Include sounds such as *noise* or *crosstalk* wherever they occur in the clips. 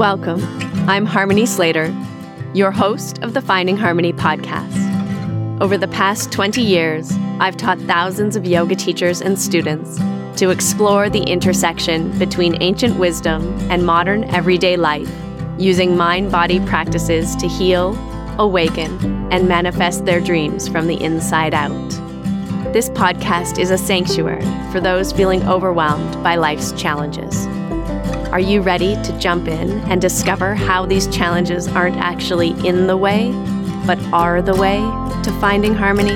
Welcome. I'm Harmony Slater, your host of the Finding Harmony podcast. Over the past 20 years, I've taught thousands of yoga teachers and students to explore the intersection between ancient wisdom and modern everyday life, using mind body practices to heal, awaken, and manifest their dreams from the inside out. This podcast is a sanctuary for those feeling overwhelmed by life's challenges. Are you ready to jump in and discover how these challenges aren't actually in the way, but are the way to finding harmony?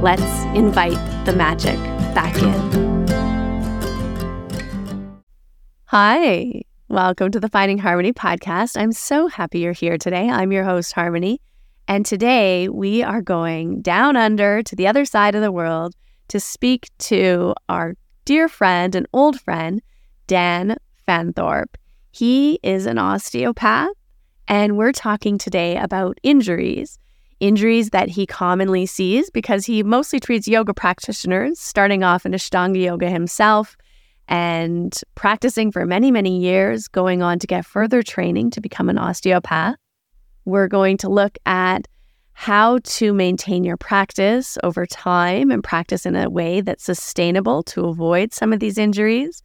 Let's invite the magic back in. Hi, welcome to the Finding Harmony podcast. I'm so happy you're here today. I'm your host, Harmony. And today we are going down under to the other side of the world to speak to our dear friend and old friend, Dan Fanthorpe. He is an osteopath, and we're talking today about injuries. Injuries that he commonly sees because he mostly treats yoga practitioners, starting off in Ashtanga yoga himself and practicing for many, many years, going on to get further training to become an osteopath. We're going to look at how to maintain your practice over time and practice in a way that's sustainable to avoid some of these injuries.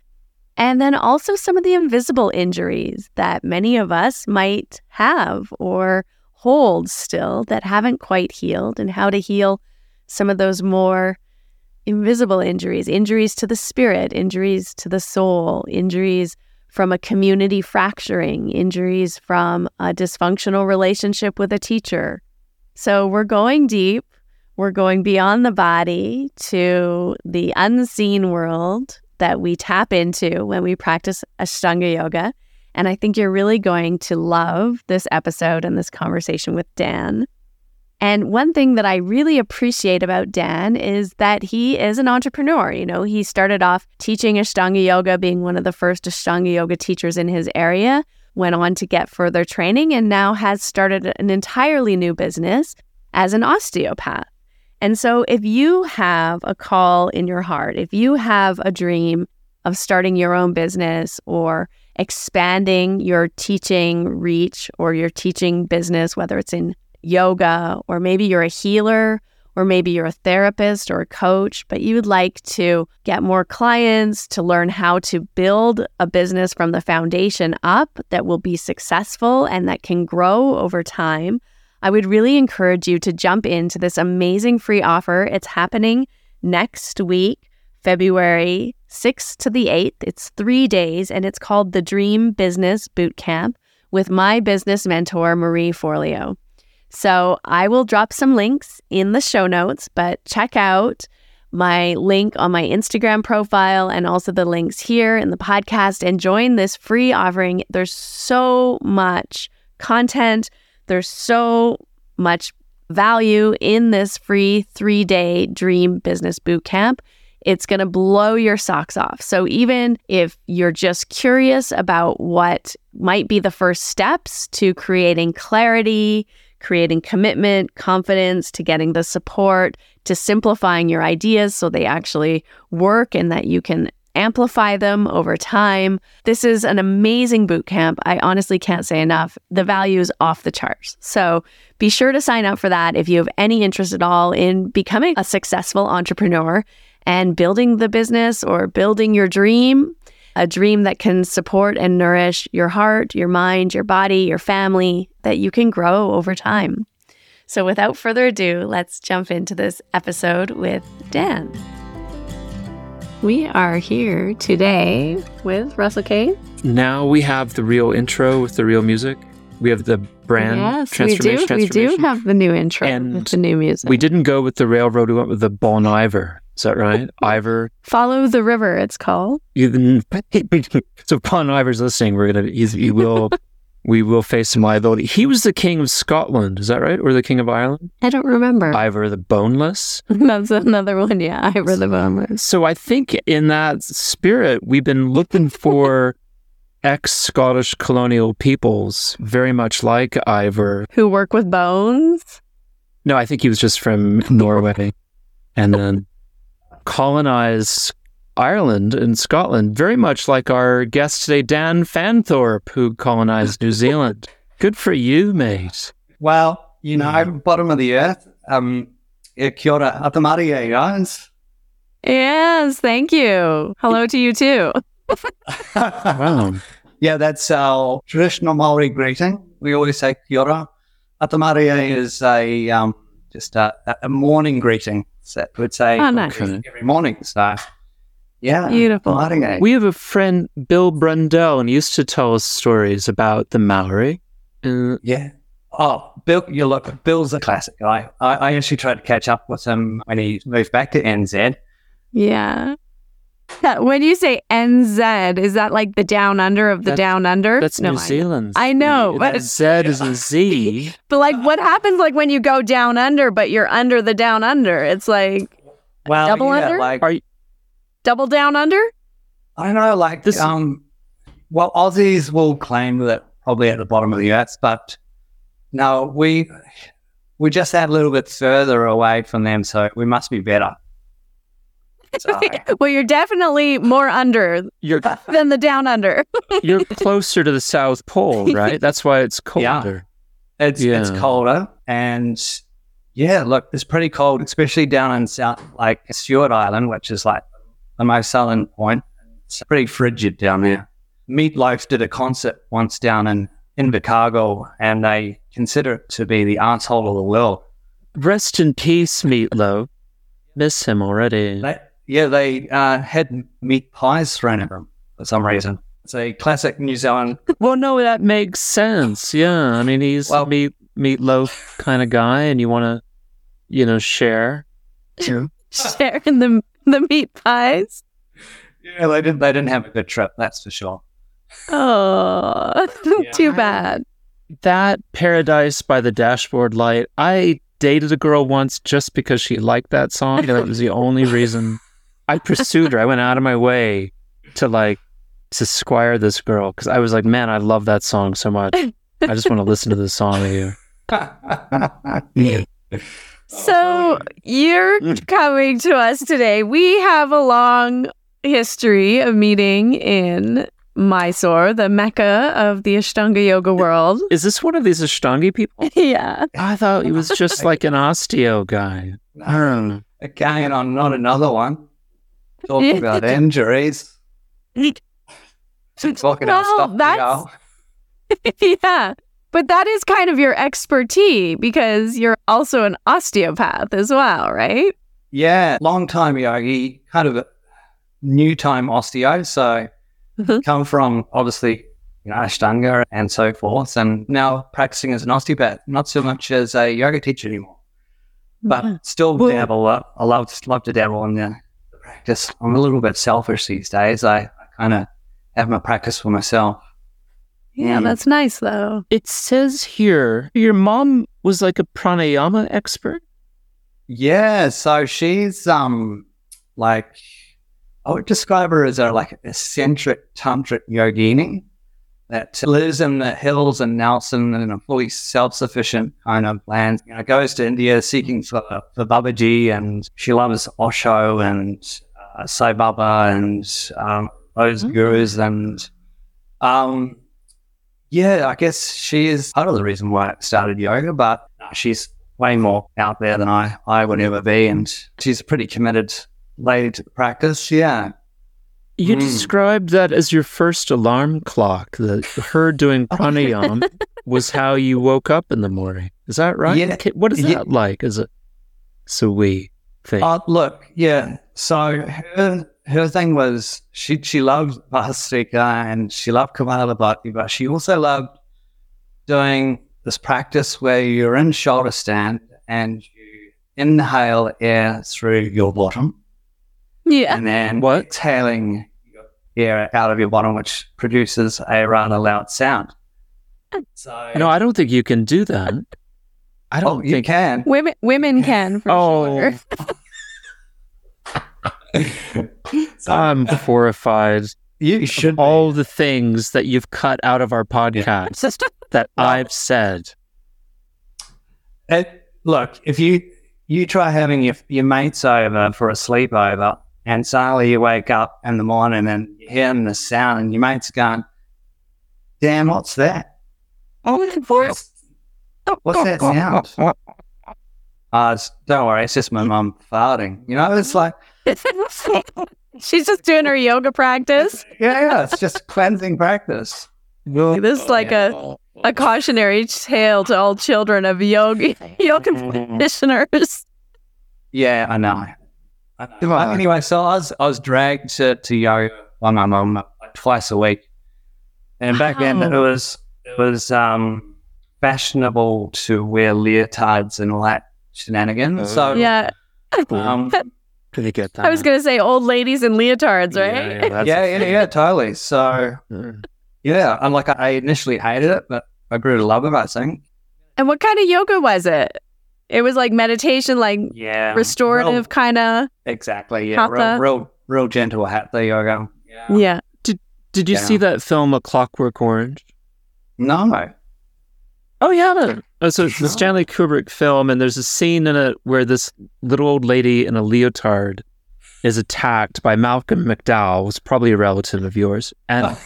And then also some of the invisible injuries that many of us might have or hold still that haven't quite healed, and how to heal some of those more invisible injuries injuries to the spirit, injuries to the soul, injuries from a community fracturing, injuries from a dysfunctional relationship with a teacher. So we're going deep. We're going beyond the body to the unseen world that we tap into when we practice Ashtanga yoga. And I think you're really going to love this episode and this conversation with Dan. And one thing that I really appreciate about Dan is that he is an entrepreneur. You know, he started off teaching Ashtanga yoga, being one of the first Ashtanga yoga teachers in his area, went on to get further training, and now has started an entirely new business as an osteopath. And so, if you have a call in your heart, if you have a dream of starting your own business or expanding your teaching reach or your teaching business, whether it's in yoga or maybe you're a healer or maybe you're a therapist or a coach, but you would like to get more clients, to learn how to build a business from the foundation up that will be successful and that can grow over time. I would really encourage you to jump into this amazing free offer. It's happening next week, February 6th to the 8th. It's three days, and it's called the Dream Business Bootcamp with my business mentor, Marie Forleo. So I will drop some links in the show notes, but check out my link on my Instagram profile and also the links here in the podcast and join this free offering. There's so much content there's so much value in this free three day dream business boot camp. It's going to blow your socks off. So, even if you're just curious about what might be the first steps to creating clarity, creating commitment, confidence, to getting the support, to simplifying your ideas so they actually work and that you can amplify them over time. This is an amazing boot camp. I honestly can't say enough. The value is off the charts. So be sure to sign up for that if you have any interest at all in becoming a successful entrepreneur and building the business or building your dream, a dream that can support and nourish your heart, your mind, your body, your family, that you can grow over time. So without further ado, let's jump into this episode with Dan. We are here today with Russell Case. Now we have the real intro with the real music. We have the brand yes, transformation. We do. We do have the new intro and with the new music. We didn't go with the railroad. We went with the Bon Iver. Is that right? Iver. Follow the river. It's called. *laughs* so Bon Iver's listening. We're gonna. He's, he will we will face some liability. He was the king of Scotland, is that right? Or the king of Ireland? I don't remember. Ivar the Boneless. *laughs* That's another one, yeah. Ivar the Boneless. So I think in that spirit, we've been looking for *laughs* ex Scottish colonial peoples, very much like Ivar. Who work with bones? No, I think he was just from Norway and then *laughs* colonized Ireland and Scotland, very much like our guest today, Dan Fanthorpe, who colonized New Zealand. Good for you, mate. Well, you know, bottom of the earth. Um, kia ora, atamārie, guys. Yes, thank you. Hello to you too. *laughs* Wow. Yeah, that's our traditional Maori greeting. We always say kia ora. Atamārie is a um, just a, a morning greeting. So we'd say Oh, nice. Every morning. So, yeah, Beautiful. Maori. We have a friend, Bill Brundell, and he used to tell us stories about the Maori. Uh, Yeah. Oh, Bill, you look, Bill's a classic guy. I, I actually tried to catch up with him when he moved back to NZ. Yeah. That- When you say NZ, is that like the down under of the That's- down under? that's No, New I- Zealand. I know, but That Z is a Z. *laughs* But like, what happens like when you go down under, but you're under the down under? It's like Well, Double yeah, under? like Are you, double down under. I don't know, like This- um, well, Aussies will claim that probably at the bottom of the earth, but no, we we just that a little bit further away from them, so we must be better. *laughs* So, well, you're definitely more under you're *laughs* than the down under. *laughs* you're closer to the South Pole, right? That's why it's colder. it's it's Yeah. colder, and yeah, look, it's pretty cold, especially down in South, like Stewart Island, which is like the most southern point. It's pretty frigid down there. Meat Loaf did a concert once down in Invercargill, and they consider it to be the asshole of the world. Rest in peace, Meat Loaf. Miss him already. They, yeah, they uh, had meat pies thrown at them for some reason. It's a classic New Zealand. *laughs* Well, no, that makes sense. Yeah, I mean, he's Well- a meat meatloaf kind of guy, and you want to, you know, share. *laughs* Share in the *laughs* the meat pies. Yeah, they didn't. They didn't have a good trip. That's for sure. Oh, *laughs* too bad. That Paradise by the Dashboard Light. I dated a girl once just because she liked that song, that was the only reason I pursued her. I went out of my way to like to squire this girl because I was like, man, I love that song so much. I just want to listen to this song with you. *laughs* So you're Mm. coming to us today. We have a long history of meeting in Mysore, the mecca of the Ashtanga yoga world. Is this one of these Ashtangi people? *laughs* yeah. I thought he was just *laughs* like an osteo guy. I don't know. Again, on not another one. Talking about injuries. *laughs* Talking about stuff. that's- yeah. But that is kind of your expertise because you're also an osteopath as well, right? Yeah, long time yogi, kind of a new time osteo. So Mhm. come from obviously you know Ashtanga and so forth, and now practicing as an osteopath, not so much as a yoga teacher anymore, but still Well- dabble. Uh, I love love to dabble in the, the practice. I'm a little bit selfish these days. I, I kind of have my practice for myself. Yeah, that's nice though. It says here your mom was like a pranayama expert. Yeah, so she's um like I would describe her as a like eccentric tantric yogini that lives in the hills in Nelson in a fully self-sufficient kind of land. You know, goes to India seeking for for Babaji, and she loves Osho and uh, Sai Baba and um, those Mm. gurus, and um, yeah, I guess she is part of the reason why I started yoga, but she's way more out there than I, I would ever be. And she's a pretty committed lady to the practice. Yeah. You Mm. described that as your first alarm clock. That her doing *laughs* pranayama was how you woke up in the morning. Is that right? Yeah. What is that Yeah. like? Is it so we thing? Uh, look, yeah. So her, her thing was she, she loved Bhastrika and she loved Kapalabhati, but she also loved doing this practice where you're in shoulder stand and you inhale air through your bottom. Yeah. and then What? exhaling air out of your bottom, which produces a rather loud sound. So, no, I don't think you can do that. I oh, don't you think. can. Women women can for Oh, sure. *laughs* *laughs* So, I'm horrified. you should be. All the things that you've cut out of our podcast *laughs* that Well- I've said. It, look, if you you try having your, your mates over for a sleepover And suddenly you wake up in the morning and you're hearing the sound, and your mate's going, "Damn, what's that? Oh, What's, what's that sound?" Uh, don't worry, it's just my mum farting. You know, it's like, *laughs* She's just doing her yoga practice. yeah, yeah, it's just *laughs* cleansing practice. This is like a, a cautionary tale to all children of yoga *laughs* yoga practitioners. Yeah, I know. I know. But anyway, so I was I was dragged to, to yoga by my mum like twice a week, and back then it was it was um, fashionable to wear leotards and all that shenanigans. So Yeah. um, Did you get that? I was going to say old ladies in leotards, right? Yeah, yeah, yeah, yeah, yeah, totally. So Mm. yeah, I'm like I initially hated it, but I grew to love it. I think. And what kind of yoga was it? It was like meditation, like Yeah, restorative kind of. exactly. Yeah, real, Hatha. real, real gentle hatha yoga. Yeah. Yeah. Did you Yeah. see that film, A Clockwork Orange? No. Oh yeah, oh, so it's the Stanley Kubrick film, and there's a scene in it where this little old lady in a leotard is attacked by Malcolm McDowell, who's probably a relative of yours, and Oh.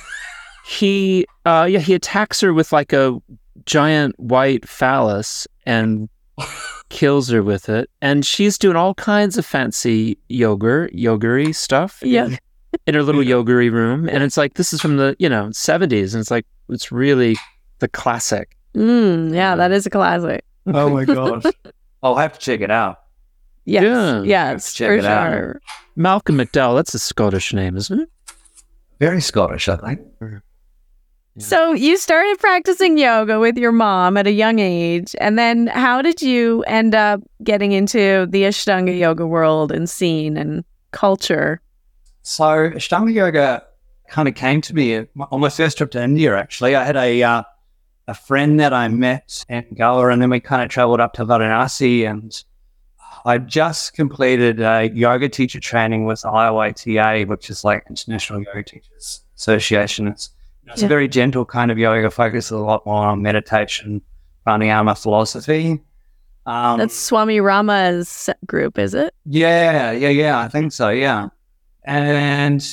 he, uh, yeah, he attacks her with like a giant white phallus and *laughs* kills her with it, and she's doing all kinds of fancy yoga, yogery stuff, Yeah. *laughs* in her little yogery room, and it's like this is from the you know 70s, and it's like it's really the classic. Mm, yeah, that is a classic. Oh my *laughs* gosh. I'll have to check it out. Yes. Yeah. Yes, Check for it out. sure. Malcolm McDowell, that's a Scottish name, isn't it? Very Scottish, I think. Yeah. So you started practicing yoga with your mom at a young age, and then how did you end up getting into the Ashtanga yoga world and scene and culture? So Ashtanga yoga kind of came to me on my first trip to India. Actually, I had a uh, a friend that I met in Goa, and then we kind of traveled up to Varanasi, and I just completed a yoga teacher training with IOATA, which is like International Yoga Teachers Association. It's, it's Yeah. a very gentle kind of yoga, focuses a lot more on meditation, pranayama philosophy. Um, That's Swami Rama's group, is it? yeah, yeah, yeah. I think so. Yeah. And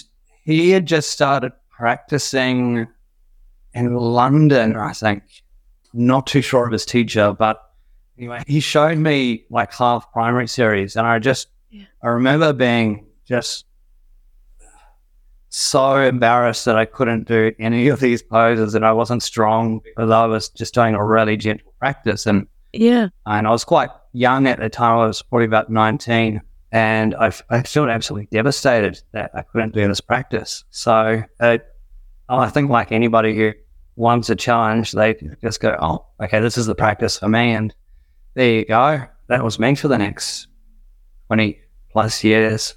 he had just started practicing in London, I think. Not too sure of his teacher, but anyway, he showed me like half primary series. And I just, Yeah. I remember being just so embarrassed that I couldn't do any of these poses and I wasn't strong because I was just doing a really gentle practice. And Yeah. and I was quite young at the time. I was probably about 19. And I felt absolutely devastated that I couldn't do this practice. So uh, I think, like anybody who wants a challenge, they just go, oh, okay, this is the practice for me. And there you go. That was me for the next 20 plus years.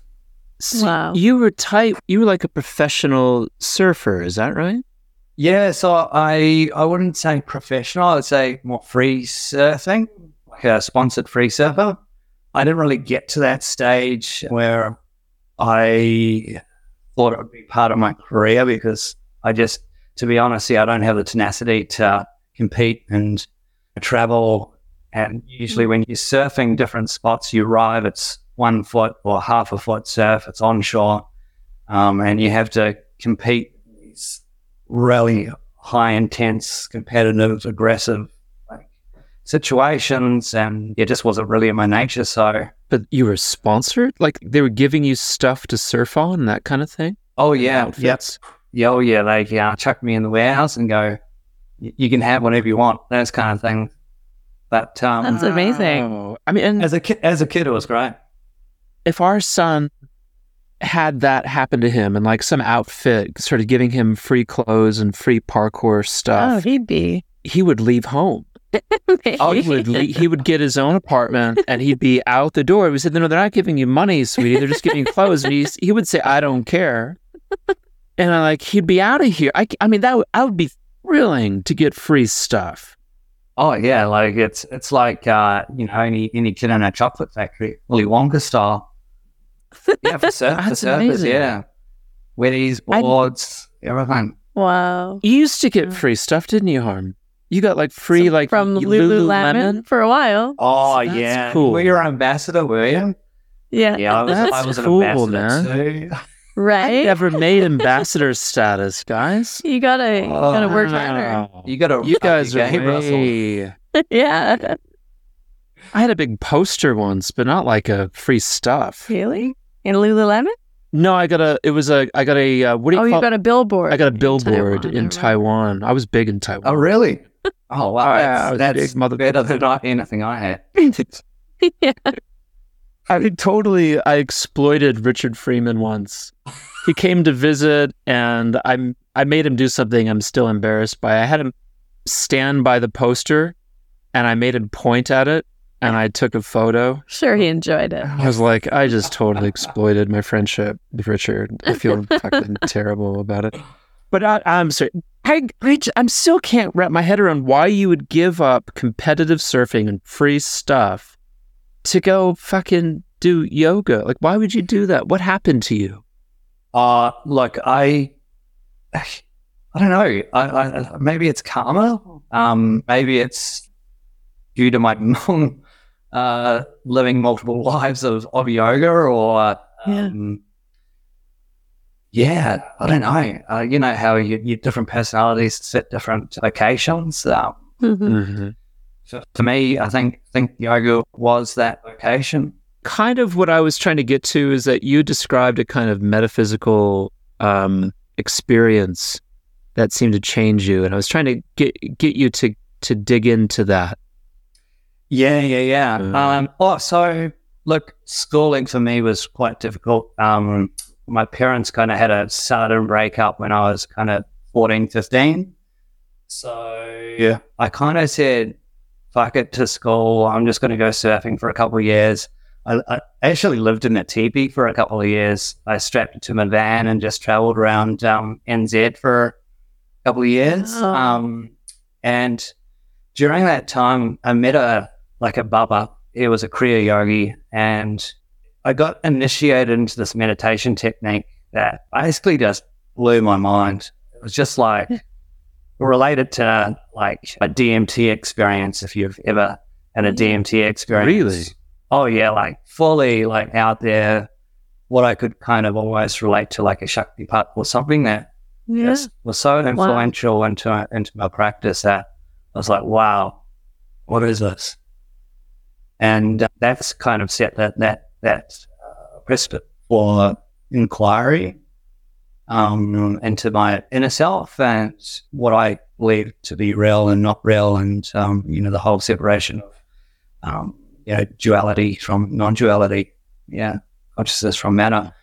So Wow. You were tight. You were like a professional surfer. Is that right? Yeah, so I I wouldn't say professional. I would say more free surfing, like a sponsored free surfer. I didn't really get to that stage where I thought it would be part of my career because I just, to be honest, yeah, I don't have the tenacity to compete and travel. And usually, when you're surfing different spots, you arrive. It's one foot or half a foot surf. It's onshore, um, and you have to compete. in These really high intense, competitive, aggressive like situations, and it just wasn't really in my nature. So, But you were sponsored? Like they were giving you stuff to surf on that kind of thing? oh yeah, Outfits? Yeah, oh yeah, they uh, chuck me in the warehouse and go, you can have whatever you want, those kind of things. But um, That's amazing. Oh, I mean, and as a kid, as a kid, it was great. if our son had that happen to him and like some outfit started giving him free clothes and free parkour stuff. Oh, he'd be. he would leave home. *laughs* Oh, He would le- he would get his own apartment and he'd be out the door. We said, "No, they're not giving you money, sweetie. They're just giving you clothes." And he's, he would say, "I don't care," and I like he'd be out of here. I, I mean that would, I would be thrilling to get free stuff. Oh yeah, like it's it's like uh, you know any any kid in a chocolate factory, Willy Wonka style. Yeah, for, *laughs* surf, for surfers, amazing. yeah. Wetties, I- boards, everything. wow. You used to get free stuff, didn't you, Harm? You got like free So like from y- Lululemon for a while. Oh That's yeah, cool. Were you our ambassador? Were you? Yeah. Yeah, I was, That's I was an cool, ambassador too. *laughs* Right. Never made *laughs* ambassador status, guys. You gotta you gotta work harder. You got to You guys are game, Russell. way. *laughs* yeah. I had a big poster once, but not like a free stuff. Really? In Lululemon? No, I got a. It was a. I got a. Uh, what do you call? Oh, you call? got a billboard. I got a in billboard Taiwan, in Taiwan. I was big in Taiwan. Oh, really? *laughs* Oh, wow. Oh, yeah, that's I was a that's big mother- better than I, anything I had. yeah. I mean, totally. I exploited Richard Freeman once. He came to visit, and I'm. I made him do something I'm still embarrassed by. I had him stand by the poster, and I made him point at it, and I took a photo. Sure he enjoyed it. I was like, I just totally exploited my friendship with Richard. I feel *laughs* fucking terrible about it. But I, I'm sorry. I I'm still can't wrap my head around why you would give up competitive surfing and free stuff to go fucking do yoga. Like, why would you do that? What happened to you? Uh, look, I, I don't know. I, I, maybe it's karma. Um, maybe it's due to my *laughs* mom uh, living multiple lives of, of yoga, or Yeah. um, yeah, I don't know. Uh, you know how you, you different personalities set different locations. Um, Mhm. Mm-hmm. For, for me, I think think yoga was that location. Kind of what I was trying to get to is that you described a kind of metaphysical um, experience that seemed to change you, and I was trying to get get you to to dig into that. Yeah, yeah, yeah. Mm. Um, oh, so look, schooling for me was quite difficult. Um, my parents kind of had a sudden breakup when I was kind of 14, 15. So yeah, I kind of said, fuck it to school. I'm just going to go surfing for a couple of years. I, I actually lived in a teepee for a couple of years. I strapped it to my van and just traveled around um, NZ for a couple of years. Oh. Um, and during that time, I met a like a baba. He was a Kriya yogi, and I got initiated into this meditation technique that basically just blew my mind. It was just like *laughs* related to like a DMT experience. If you've ever had a DMT experience, Really? Oh yeah, like fully like out there. What I could kind of always relate to like a Shaktipat or something that Yeah. was so influential into into my practice that I was like, wow, what is this? And uh, that's kind of set that that that uh, precedent for inquiry um, into my inner self and what I believe to be real and not real, and um, you know the whole separation of um, you know duality from non-duality, yeah, consciousness from matter.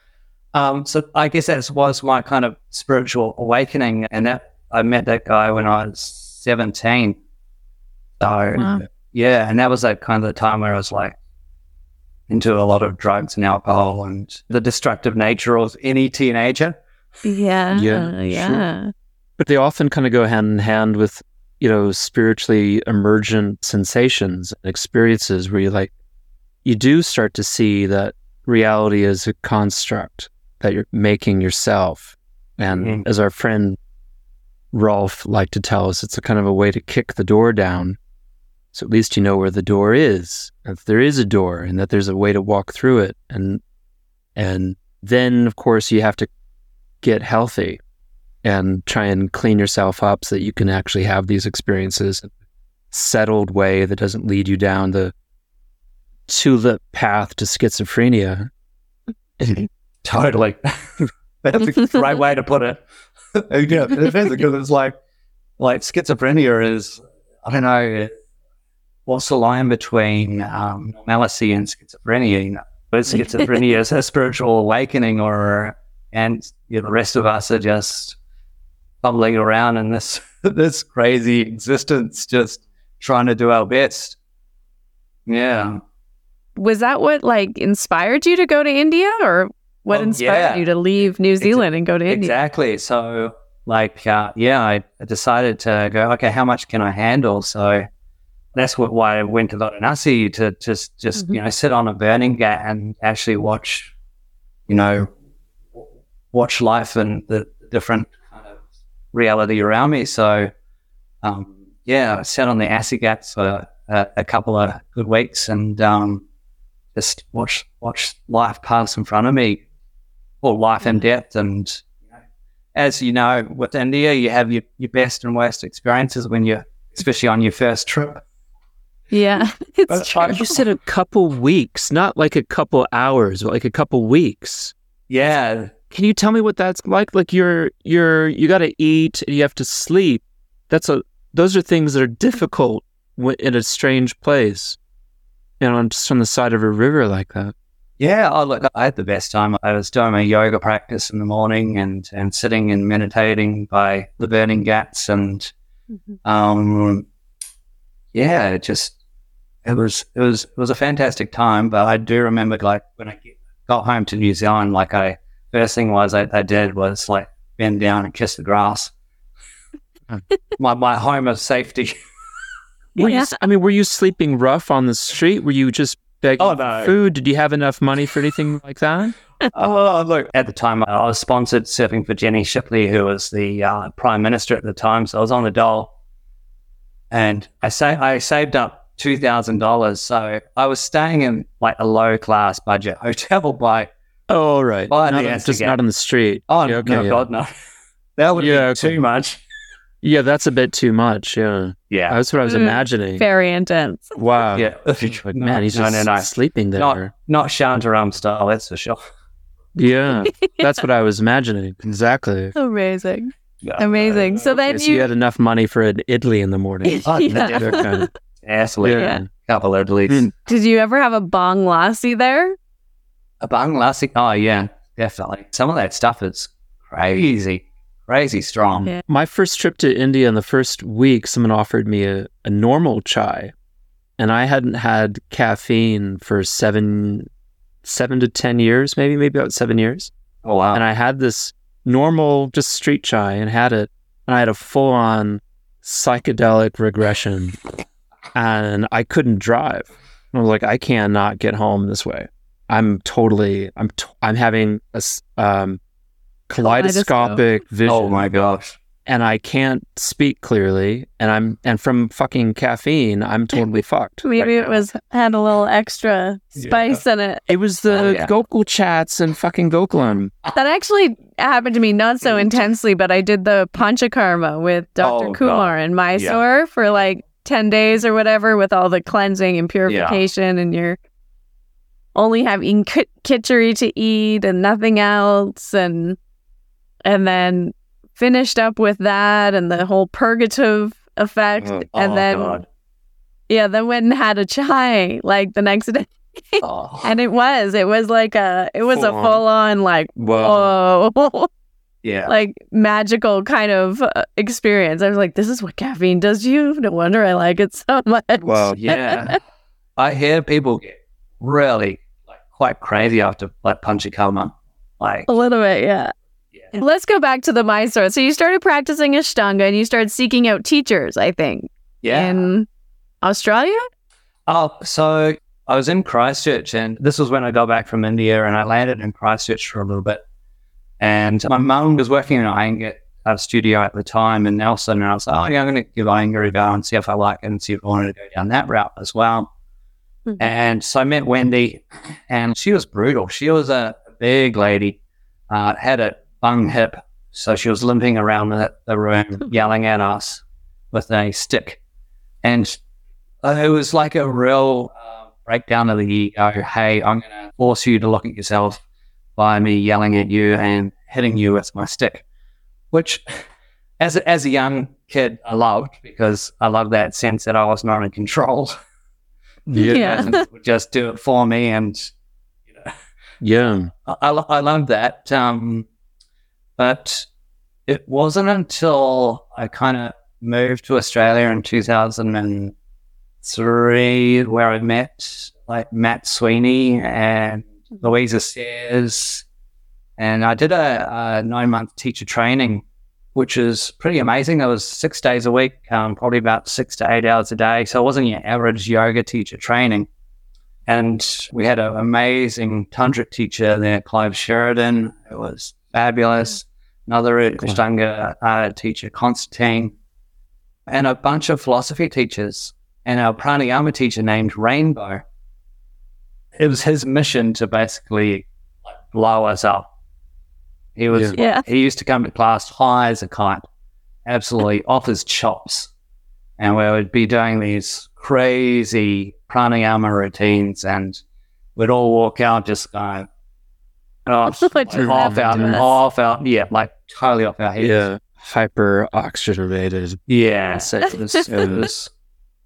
Um, so I guess that was my kind of spiritual awakening, and that I met that guy when I was seventeen. So Wow. yeah, and that was that kind of the time where I was like into a lot of drugs and alcohol and the destructive nature of any teenager. Yeah. Yeah, Yeah. but they often kind of go hand in hand with you know spiritually emergent sensations and experiences where you like you do start to see that reality is a construct that you're making yourself and Mhm. as our friend rolf liked to tell us it's a kind of a way to kick the door down so at least you know where the door is if there is a door and that there's a way to walk through it and and then of course you have to get healthy and try and clean yourself up so that you can actually have these experiences in a settled way that doesn't lead you down the tulip path to schizophrenia. *laughs* Totally. *laughs* That's a great way to put it. *laughs* yeah, it is because it's like, like schizophrenia is, I don't know, what's the line between um, normalcy and schizophrenia? You know, but schizophrenia is a spiritual awakening, or and you know, the rest of us are just bumbling around in this *laughs* this crazy existence, just trying to do our best. Yeah. Was that what like inspired you to go to India or what Oh, inspired yeah. you to leave New Zealand and go to India? Exactly. So, like, uh, yeah, I decided to go. Okay, how much can I handle? So that's what why I went to Varanasi to just just Mhm. you know sit on a burning ghat and actually watch, you know, watch life and the different kind of reality around me. So, um, yeah, I sat on the Assi Ghat for a, a couple of good weeks and um, just watch watch life pass in front of me, or life in depth. And you know, as you know, with India, you have your, your best and worst experiences when you're, especially on your first trip. Yeah, *laughs* it's But true. I- You said a couple weeks, not like a couple hours, but like a couple weeks. Yeah, Can you tell me what that's like? Like you're you're you got to eat and you have to sleep. That's a those are things that are difficult in a strange place. You know, just on the side of a river like that. Yeah, oh, look, I had the best time. I was doing my yoga practice in the morning and, and sitting and meditating by the burning ghats. And Mhm. um, yeah, it just, it was, it was, it was a fantastic time. But I do remember like when I get- got home to New Zealand, like I, first thing was I, I did was like bend down and kiss the grass. *laughs* my, my home of safety. *laughs* Were you Yeah. s- I mean, were you sleeping rough on the street? Were you just begging Oh, for no. food? Did you have enough money for anything *laughs* like that? Oh, look. At the time, I was sponsored surfing for Jenny Shipley, who was the uh, prime minister at the time. So I was on the dole, and I say I saved up two thousand dollars. So I was staying in like a low class budget hotel by. Oh, right. Well, not, the on- just not on the street. Oh Yeah, okay, no, yeah. God no! *laughs* That would Yeah, be okay. too much. Yeah, that's a bit too much. Yeah, Yeah, that's what I was Mm. imagining. Very intense. Wow. yeah. *laughs* Like, *laughs* No, man, he's no, just no, no. sleeping there. Not not Shantaram style. That's for sure. Yeah, that's what I was imagining. Exactly. Amazing. Yeah. Amazing. So then Yes, you, you, had enough money for an idli in the morning. Oh, Yeah. Kind of- Absolutely. Yeah. Couple of. Mm. did you ever have a bong lassi there? A bhang lassi. Oh yeah, definitely. Some of that stuff is crazy, crazy strong. Yeah. My first trip to India in the first week, someone offered me a, a normal chai, and I hadn't had caffeine for seven, seven to ten years, maybe, maybe about seven years. Oh wow. and I had this normal, just street chai, and had it, and I had a full on psychedelic regression, and I couldn't drive. I was like, I cannot get home this way. I'm totally, I'm, t- I'm having a um, kaleidoscopic vision, oh my gosh. and I can't speak clearly, and I'm, and from fucking caffeine, I'm totally fucked. Maybe right it now. was had a little extra spice in it. It was the Oh, yeah. Gokul chats and fucking Gokulam. That actually happened to me not so intensely, but I did the panchakarma with Dr. Oh, Kumar in Mysore for like 10 days or whatever with all the cleansing and purification and you're only having ki- kitchery to eat and nothing else and and then finished up with that and the whole purgative effect Oh, and then God. yeah then went and had a chai like the next *laughs* day Oh, and it was it was like a it was a Full on. full on like whoa. whoa *laughs* Yeah. like magical kind of uh, experience. I was like, this is what caffeine does to you. No wonder I like it so *laughs* much. Well, yeah. I hear people get really like quite crazy after like panchakarma. Like, A little bit, yeah. yeah. Let's go back to the Mysore. So you started practicing Ashtanga and you started seeking out teachers, I think, Yeah. in Australia. Oh, so I was in Christchurch, and this was when I got back from India, and I landed in Christchurch for a little bit. And my mum was working in an Iyengar uh, studio at the time in Nelson, and I was like, "Oh yeah, I'm going to give Iyengar a go and see if I like it, and see if I wanted to go down that route as well." Mhm. And so I met Wendy, and she was brutal. She was a big lady, uh, had a bung hip, so she was limping around the, the room, *laughs* yelling at us with a stick, and it was like a real uh, breakdown of the ego. Hey, I'm going to force you to look at yourself by me yelling at you and hitting you with my stick, which, as a, as a young kid, I loved because I loved that sense that I was not in control. *laughs* *laughs* Yeah. *laughs* and just do it for me, and Yeah. I, I, I loved that. Um, but it wasn't until I kind of moved to Australia in 2003 where I met like Matt Sweeney and Louisa Sayers. And I did a, a nine month teacher training, which is pretty amazing. It was six days a week, um, probably about six to eight hours a day. So it wasn't your average yoga teacher training. And we had an amazing tantric teacher there, Clive Sheridan. It was fabulous. Another Ashtanga uh, teacher, Constantine, and a bunch of philosophy teachers, and our pranayama teacher named Rainbow. it was his mission to basically blow us up. He was Yeah. he used to come to class high as a kite, absolutely *laughs* off his chops. And we would be doing these crazy pranayama routines and we'd all walk out just going, oh, *laughs* What like, just off out, happened to off out. Yeah, like totally off our heads. Yeah. Hyper oxygenated. Yeah. *laughs* So it was, it was,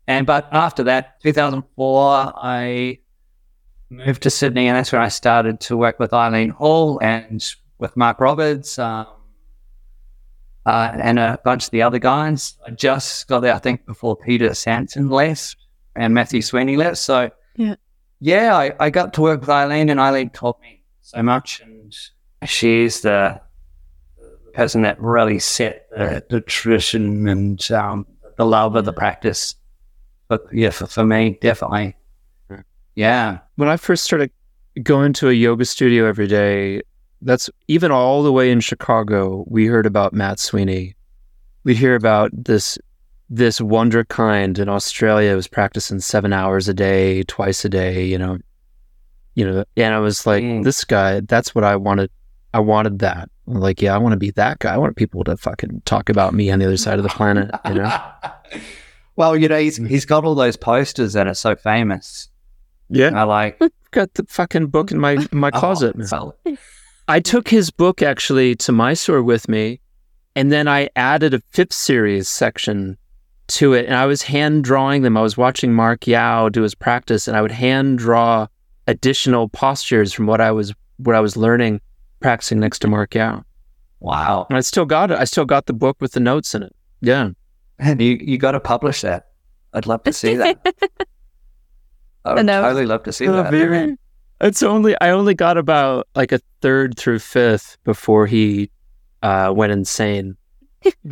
and but after that, 2004, I moved to Sydney, and that's when I started to work with Eileen Hall and with Mark Roberts um, uh, and a bunch of the other guys. I just got there, I think, before Peter Sanson left and Matthew Sweeney left. So Yeah. yeah, I, I got to work with Eileen, and Eileen taught me so much, and she's the the person that really set the, the tradition and um, the love of the practice. But yeah, for, for me, definitely. Yeah. Yeah. when I first started going to a yoga studio every day, that's even all the way in Chicago, we heard about Matt Sweeney. We hear about this this wonder kind in Australia was practicing seven hours a day, twice a day, you know. You know, and I was like, Mm. this guy, that's what I wanted. I wanted that. I'm like, yeah, I want to be that guy. I want people to fucking talk about me on the other side of the planet, you know? *laughs* well, you know, he's, he's got all those posters that are so famous. Yeah. I like *laughs* Got the fucking book in my my *laughs* closet. Oh, man. so- I took his book actually to Mysore with me, and then I added a fifth series section to it, and I was hand drawing them. I was watching Mark Yao do his practice, and I would hand draw additional postures from what I was what I was learning practicing next to Mark Yao. wow. And I still got it. I still got the book with the notes in it. Yeah. and you, you got to publish that. I'd love to see that. *laughs* I would know. totally love to see Oh, that. very- It's only I only got about like a third through fifth before he uh, went insane.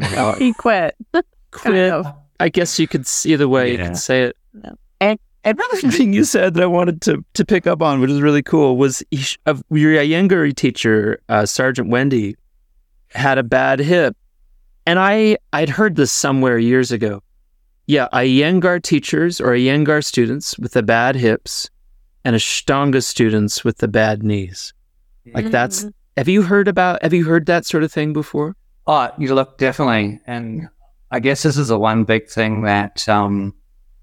Uh, *laughs* he quit. *laughs* quit. of. I guess you could see the way you Yeah. could say it. No. And another thing you said that I wanted to to pick up on, which is really cool, was Ish- of your Iyengar teacher, uh, Sergeant Wendy, had a bad hip, and I I'd heard this somewhere years ago. Yeah, Iyengar teachers or Iyengar students with the bad hips, and Ashtanga students with the bad knees. Like that's. Mhm. Have you heard about? Have you heard that sort of thing before? Oh, you look definitely, and I guess this is the one big thing that, um,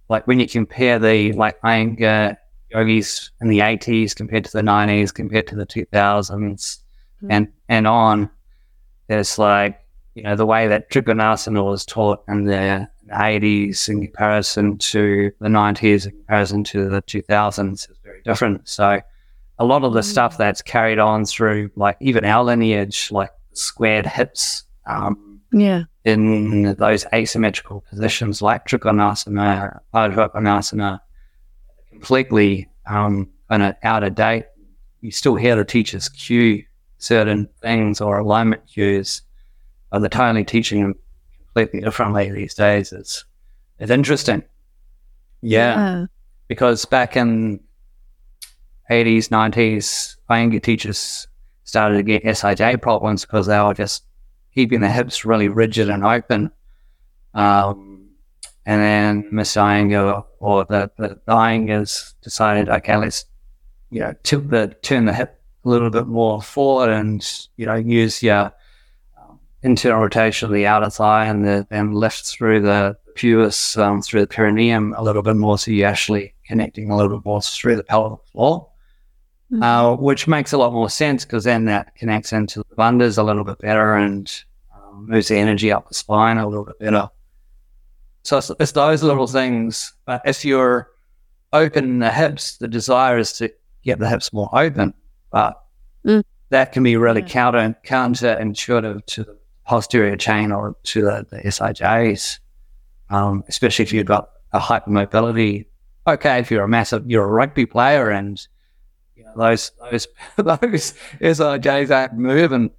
like when you compare the like Iyengar yogis in the eighties compared to the nineties, compared to the two thousands, Mhm. and and on, there's like you know the way that Trikonasana was taught in the eighties in comparison to the nineties, in comparison to the two thousands, is very different. So. A lot of the Mm. stuff that's carried on through, like even our lineage, like squared hips, um, Yeah. in those asymmetrical positions like Trikonasana, Ardhavanasana, completely um, kind of out of date. You still hear the teachers cue certain things or alignment cues, but they're totally teaching them completely differently these days. It's, it's interesting. yeah because back in 80s, 90s, Iyengar teachers started to get SIJ problems because they were just keeping the hips really rigid and open. Um, and then Miss Iyengar or the, the, Iyengars decided, okay, let's, you know, tilt the, turn the hip a little bit more forward and, you know, use your um, internal rotation of the outer thigh and the, and lift through the pubis, um, through the perineum a little bit more. So you're actually connecting a little bit more through the pelvic floor Mhm. uh, which makes a lot more sense because then that connects into the bandhas a little bit better and um, moves the energy up the spine a little bit better. So it's, it's those little things. But if you're open in the hips, the desire is to get the hips more open. But Mm. that can be really counter counterintuitive to the posterior chain or to the, the SIJs, um, especially if you've got a hypermobility. Okay, if you're a massive, you're a rugby player and you know, those those *laughs* those SIJs aren't and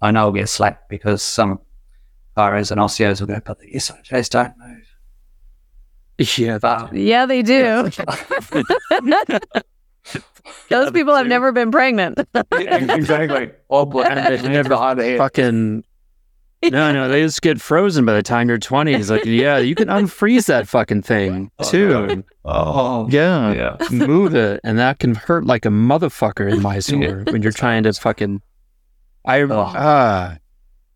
I know I'll get slapped because some chiros and osteos will go, but the SIJs don't move. Yeah. But Yeah, they do. *laughs* Those people have never been pregnant. *laughs* Yeah, exactly. Or put And they hands behind the head. fucking *laughs* No, no, they just get frozen by the time you're 20. It's like, yeah, you can unfreeze that fucking thing *laughs* too. Oh, Yeah. yeah. *laughs* Move it. And that can hurt like a motherfucker in my Mysore when you're trying to fucking. I, ah,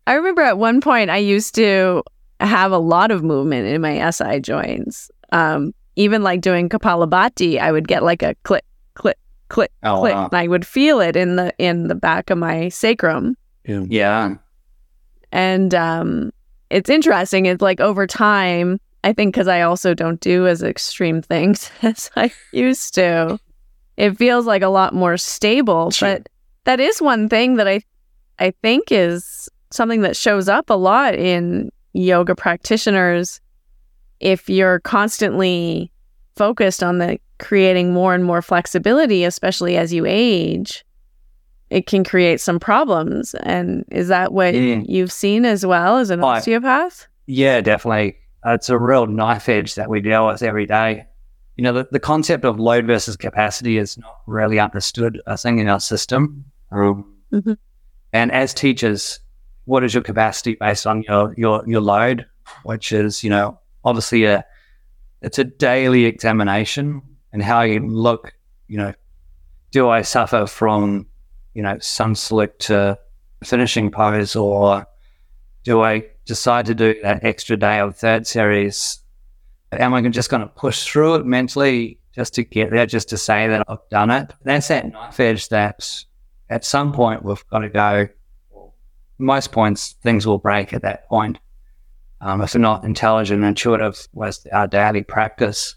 I remember at one point I used to have a lot of movement in my SI joints. Um, even like doing Kapalabhati, I would get like a click, click, click, Oh, click, wow. and I would feel it in the in the back of my sacrum. yeah. Yeah. And um, it's interesting. It's like over time, I think because I also don't do as extreme *laughs* things as I used to, it feels like a lot more stable. Sure. But that is one thing that I, I think is something that shows up a lot in yoga practitioners. If you're constantly focused on the creating more and more flexibility, especially as you age, it can create some problems. And is that what Yeah. you've seen as well as an I- osteopath? Yeah, definitely. It's a real knife edge that we deal with every day. You know, the, the concept of load versus capacity is not really understood, I think, in our system. Um, Mhm. And as teachers, what is your capacity based on your, your, your load, which is, you know, obviously a, it's a daily examination and how you look, you know, do I suffer from, you know, sun salute to finishing pose or do I decide to do that extra day of third series? Am I just going to push through it mentally just to get there, just to say that I've done it? That's that knife edge that at some point we've got to go. Most points, things will break at that point. Um, if they're not intelligent, and intuitive was our daily practice.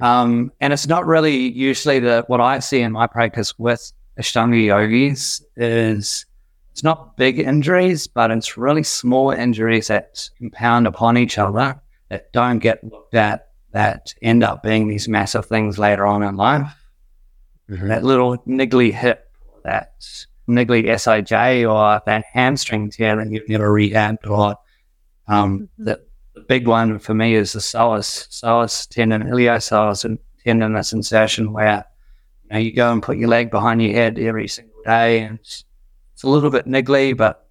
Um, and it's not really usually the what I see in my practice with Ashtanga yogis is it's not big injuries, but it's really small injuries that compound upon each other that don't get looked at that end up being these massive things later on in life. Mhm. That little niggly hip, that niggly SIJ, or that hamstring tear that you've never rehabbed, or um, the, the big one for me is the psoas, psoas tendon, iliopsoas and tendinous insertion, where you know you go and put your leg behind your head every single day, and it's, it's a little bit niggly, but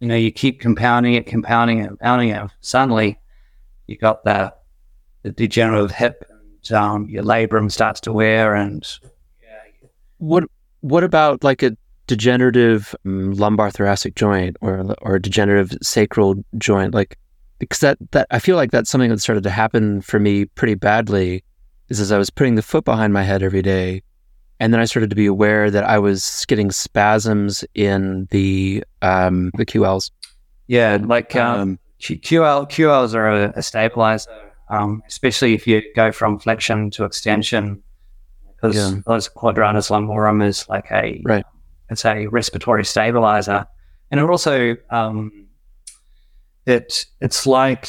you know you keep compounding it, compounding it, compounding it. Suddenly, you got the the degenerative hip, and um, your labrum starts to wear, and What What about like a degenerative um, lumbar thoracic joint or or a degenerative sacral joint? Like because that that I feel like that's something that started to happen for me pretty badly. Is as I was putting the foot behind my head every day, and then I started to be aware that I was getting spasms in the um the QLs. yeah, like um, Um, QL QLs are a, a stabilizer, um, especially if you go from flexion to extension, because Yeah. those quadratus lumborum is like a Right. It's a respiratory stabilizer, and it also um, it it's like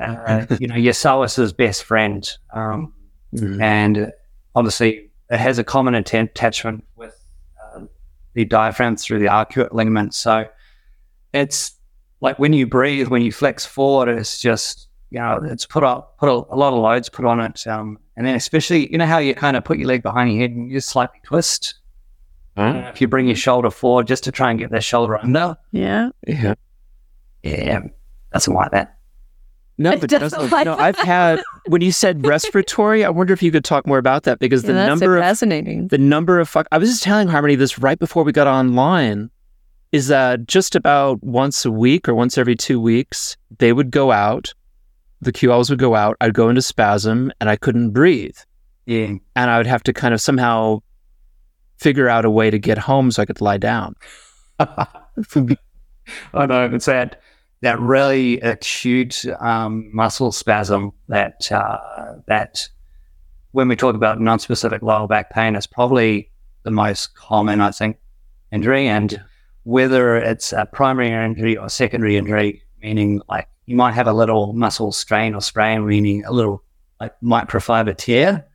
uh, *laughs* you know your psoas's best friend, um, mhm. and obviously it has a common attachment with uh, the diaphragm through the arcuate ligament. So it's like when you breathe, when you flex forward, it's just you know it's put up put a, a lot of loads put on it, um, and then especially you know how you kind of put your leg behind your head and you just slightly twist. Huh? If you bring your shoulder forward just to try and get that shoulder under, Yeah. Yeah. yeah, doesn't like that. No, It but doesn't doesn't- like no, that. I've had when you said respiratory, I wonder if you could talk more about that because the Yeah, that's number of fascinating. the number of fuck I was just telling Harmony this right before we got online is that just about once a week or once every two weeks they would go out, the QLs would go out, I'd go into spasm and I couldn't breathe. Yeah, And I would have to kind of somehow figure out a way to get home so I could lie down. *laughs* I know it's that that really acute um, muscle spasm that uh, that when we talk about non-specific lower back pain is probably the most common, I think, injury. And whether it's a primary injury or secondary injury, meaning like you might have a little muscle strain or sprain, meaning a little like microfiber tear,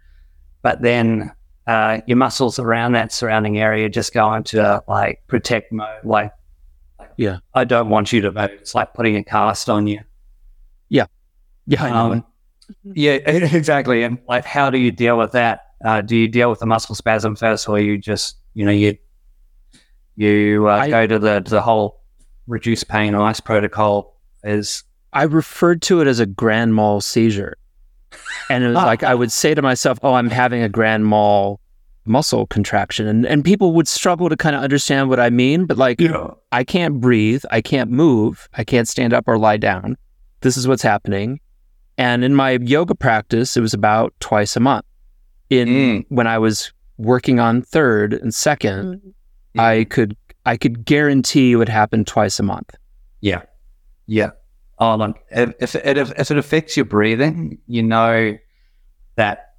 but then uh, your muscles around that surrounding area just go into like protect mode, like, like Yeah. I don't want you to vote. It's like putting a cast on you. Yeah, I know. Um, yeah, *laughs* exactly. And like, how do you deal with that? Uh, do you deal with the muscle spasm first, or you just, you know, you you uh, I- go to the the whole reduce pain ice protocol is I referred to it as a grand mal seizure. And it was like I would say to myself, Oh, I'm having a grand mal muscle contraction. And and people would struggle to kind of understand what I mean, but like I can't breathe, I can't move, I can't stand up or lie down. This is what's happening. And in my yoga practice, it was about twice a month. In Mm. when I was working on third and second, I could I could guarantee it would happen twice a month. Yeah. Yeah. Oh, look, if, if, if it affects your breathing, you know that,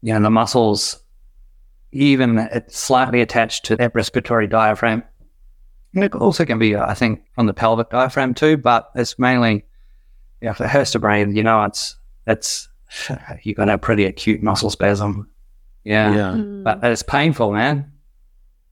you know, the muscles, even it's slightly attached to that respiratory diaphragm. And it also can be, I think, on the pelvic diaphragm too, but it's mainly, yeah, if it hurts to breathe, you know, it's, it's, *laughs* you're going to have pretty acute muscle spasm. Yeah. Yeah. Mm. But it's painful, man.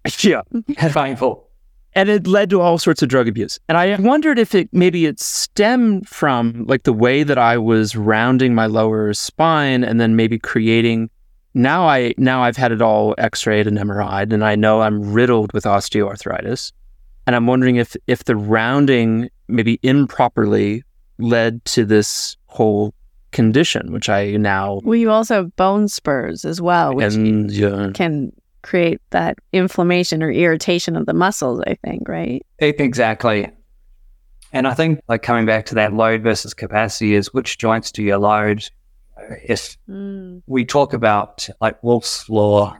*laughs* Yeah. It's painful. and it led to all sorts of drug abuse. And I wondered if it maybe it stemmed from like the way that I was rounding my lower spine and then maybe creating now I now I've had it all x-rayed and MRI'd and I know I'm riddled with osteoarthritis. And I'm wondering if if the rounding maybe improperly led to this whole condition, which I now Well, you also have bone spurs as well, which and yeah, can create that inflammation or irritation of the muscles, I think, right? Exactly. And I think like coming back to that load versus capacity is which joints do you load? If Mm. we talk about like Wolff's law,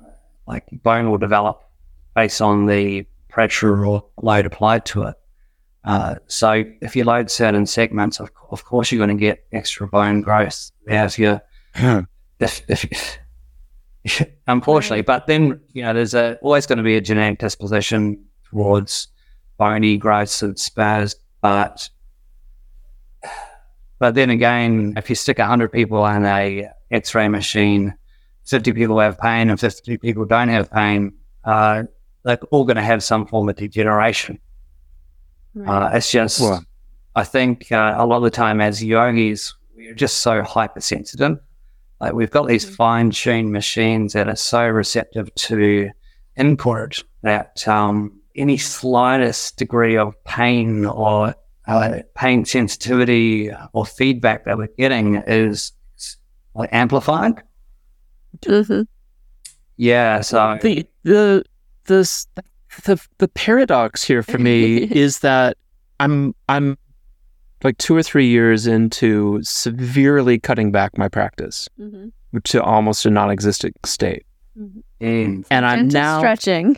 like bone will develop based on the pressure or load applied to it. Uh, so if you load certain segments, of, of course you're going to get extra bone growth. If you, *laughs* if, if, *laughs* unfortunately, but then you know there's a, always going to be a genetic disposition towards bony growths and spurs, but but then again, if you stick hundred people in a X-ray machine, fifty people have pain and fifty people don't have pain. Uh, they're all going to have some form of degeneration. Uh, it's just, Well- I think uh, a lot of the time as yogis, we're just so hypersensitive. Like we've got these Mhm. fine-tuned machines that are so receptive to input that um, any slightest degree of pain or uh, pain sensitivity or feedback that we're getting is like amplified. Mhm. Yeah, so the the the the the paradox here for me *laughs* is that I'm I'm like two or three years into severely cutting back my practice Mhm. to almost a non-existent state, mm, and I'm Gentle now stretching.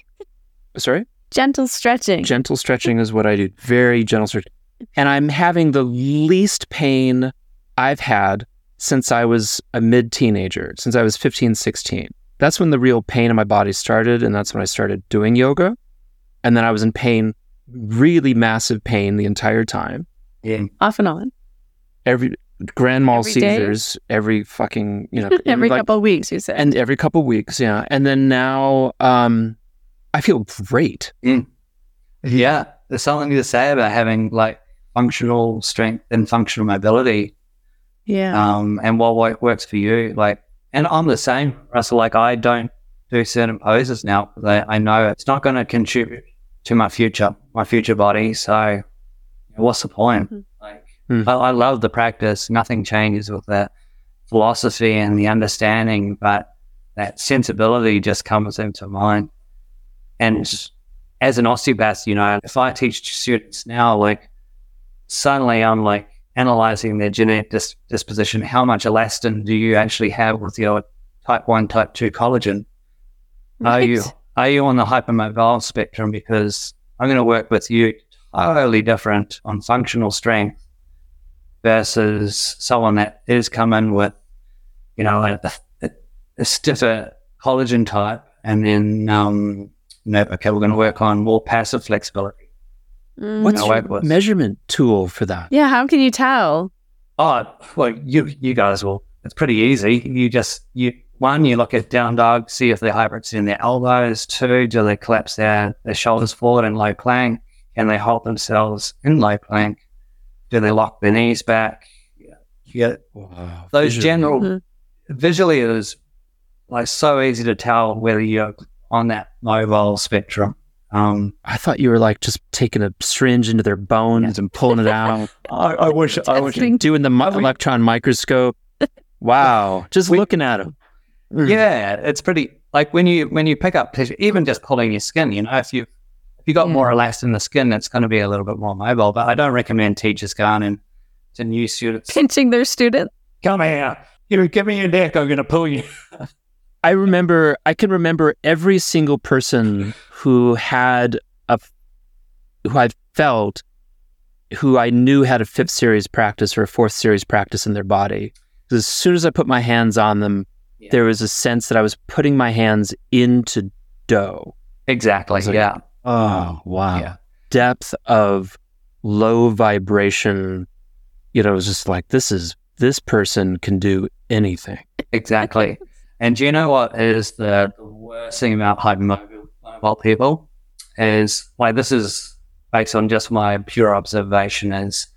sorry. Gentle stretching. Gentle stretching is what I do. Very gentle stretching, and I'm having the least pain I've had since I was a mid-teenager, since I was 15, 16. That's when the real pain in my body started, and that's when I started doing yoga. And then I was in pain, really massive pain the entire time. yeah, Off and on. Every grand mal Every day? seizures, every fucking, you know, *laughs* Every like- couple of weeks, you said. and every couple of weeks, yeah. And then now, um, I feel great. yeah. There's something to say about having like functional strength and functional mobility yeah. um, and what wo- works for you. Like, and I'm the same, Russell. Like, I don't do certain poses now. 'cause I, I know it's not going to contribute to my future, my future body. So, what's the point? Mhm. Like, Hmm. I, I love the practice. Nothing changes with that philosophy and the understanding, but that sensibility just comes into mind. And as an osteopath, you know, if I teach students now, like, suddenly I'm like analyzing their genetic dis- disposition. How much elastin do you actually have with your type one, type two collagen? Are you are you on the hypermobile spectrum? Because I'm going to work with you totally different on functional strength versus someone that is coming with, you know, a, a, a stiffer collagen type, and then um, you know, okay, we're going to work on more passive flexibility. Mm. What's I your work measurement tool for that? yeah, how can you tell? Oh, well, you you guys will. It's pretty easy. You just you one, you look at down dog, see if they're hybrids in their elbows. Two, do they collapse their their shoulders forward in low plank? Can they hold themselves in low plank? Do they lock their knees back? Yeah, yeah. Wow, Those visually. general Mhm. visually, it is like so easy to tell whether you're on that mobile spectrum. Um, I thought you were like just taking a syringe into their bones and pulling it out, *laughs* I, I wish I wish Testing. doing the mi- we- electron microscope. *laughs* Wow, just We- looking at them. Yeah, it's pretty like when you when you pick up tissue, even just pulling your skin. You know, if you if you got Yeah. more relaxed in the skin, it's going to be a little bit more mobile. But I don't recommend teachers going in to new students. Pinching their student. Come here, you know, give me your neck. I'm going to pull you. *laughs* I remember, I can remember every single person who had a, who I felt, who I knew had a fifth series practice or a fourth series practice in their body. As soon as I put my hands on them, Yeah. there was a sense that I was putting my hands into dough. Exactly. Like- yeah. Oh, wow. Yeah. Depth of low vibration. You know, it was just like, this is, this person can do anything. Exactly. And do you know what is the, the worst thing about hypermobile mobile people? Is like this is based on just my pure observation is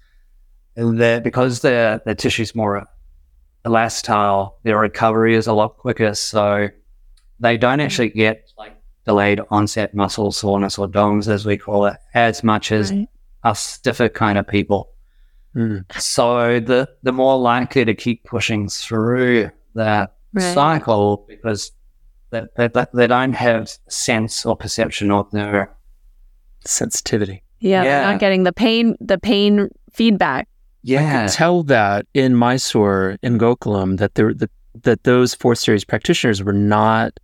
that because their their tissue's more elastile, their recovery is a lot quicker. So they don't actually get like delayed onset muscle soreness or DOMS as we call it, as much as Right. us stiffer kind of people. Mm. So the the more likely to keep pushing through that Right. cycle because they, they, they don't have sense or perception of their Sensitivity. Yeah, they're Yeah. not getting the pain the pain feedback. yeah tell that in Mysore in Gokulam that there that that those fourth series practitioners were not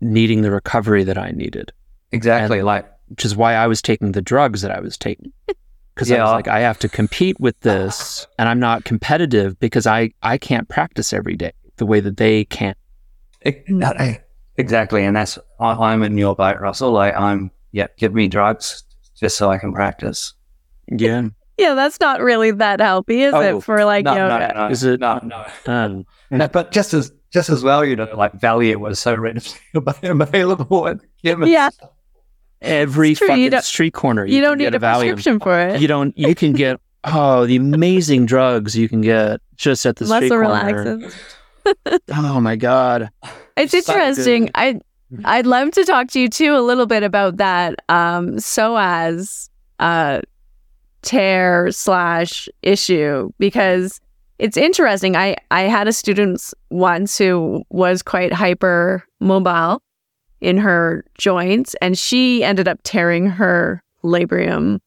needing the recovery that I needed, exactly and- like which is why I was taking the drugs that I was taking. *laughs* Because I Yeah. was like, I have to compete with this, and I'm not competitive because I I can't practice every day the way that they can. e- exactly and that's I, I'm in your boat Russell like I'm yeah give me drugs just so I can practice Yeah, Yeah, that's not really that healthy, is Oh, it? For like no, yoga. no, no, Is it- no no um, No, but just as just as well you know like Valium was so readily *laughs* available at chemists. Yeah. every It's true, fucking street corner You, don't can need get a Valium. prescription for it. You don't. You can get *laughs* oh the amazing drugs you can get just at the street corner. relaxants. Oh my god. It's So interesting. good. I I'd love to talk to you too a little bit about that um as uh tear slash issue because it's interesting. I I had a student once who was quite hyper mobile in her joints and she ended up tearing her labrum.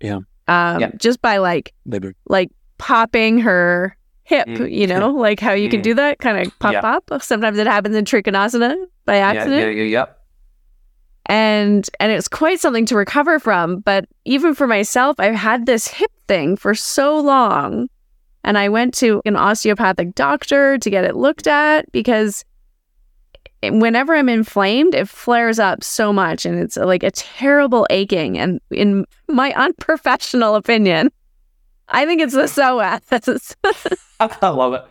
Yeah. Um Yeah. just by like Labor. like popping her hip, Mm. you know, like how you can Mm. do that kind of pop Yeah. pop. Sometimes it happens in trikonasana by yeah accident. yeah yeah yep And and it's quite something to recover from, but even for myself, I've had this hip thing for so long. And I went to an osteopathic doctor to get it looked at because whenever I'm inflamed, it flares up so much and it's like a terrible aching. And in my *laughs* unprofessional opinion, I think it's the psoas. *laughs* I love it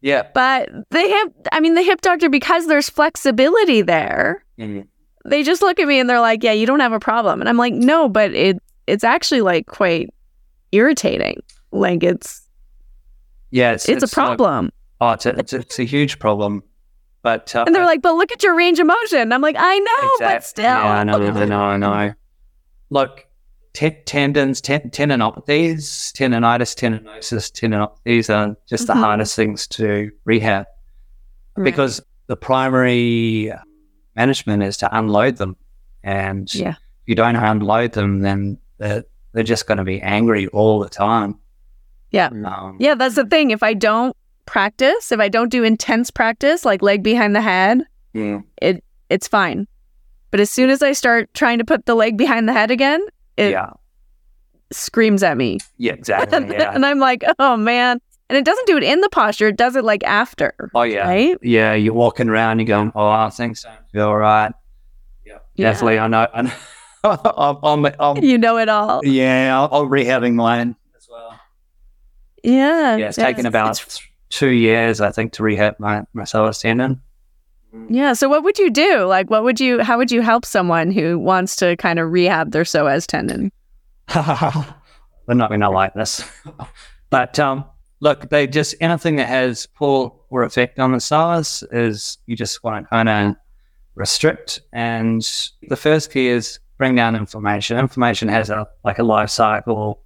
yeah but the hip, I mean, the hip doctor, because there's flexibility there, Mhm. they just look at me and they're like, "Yeah, you don't have a problem." And I'm like, "No, but it it's actually like quite irritating. Like it's yeah it's, it's, a like- problem." oh it's a, it's, a, it's a huge problem but uh, and they're like, "But look at your range of motion." I'm like, "I know, but still." Yeah, I know, I know, I know. Look, te- tendons, ten- tendinopathies, tendonitis, tendinosis, tendinopathies are just the Mhm. hardest things to rehab Right. because the primary management is to unload them. And Yeah. if you don't unload them, then they're, they're just going to be angry all the time. Yeah. Um, yeah, that's the thing. If I don't practice, if I don't do intense practice, like leg behind the head, yeah. it's fine. But as soon as I start trying to put the leg behind the head again, it yeah. screams at me. Yeah, exactly. *laughs* Yeah. and I'm like, "Oh man." And it doesn't do it in the posture, it does it like after. oh, yeah. Right? Yeah, you're walking around, you're going, oh, things don't feel right. Yeah, Yeah. definitely. I know. I know. *laughs* I'm, I'm, I'm, You know it all. yeah, I'm, I'm rehabbing mine as well. Yeah. Yeah, it's taken about it's- two years, I think, to rehab my, my psoas tendon. Yeah. So what would you do? Like what would you how would you help someone who wants to kind of rehab their psoas tendon? *laughs* They're not going to like this. *laughs* but um, look, they just, anything that has pull or effect on the psoas is you just want to kind of restrict. And the first key is bring down inflammation. Inflammation has a like a life cycle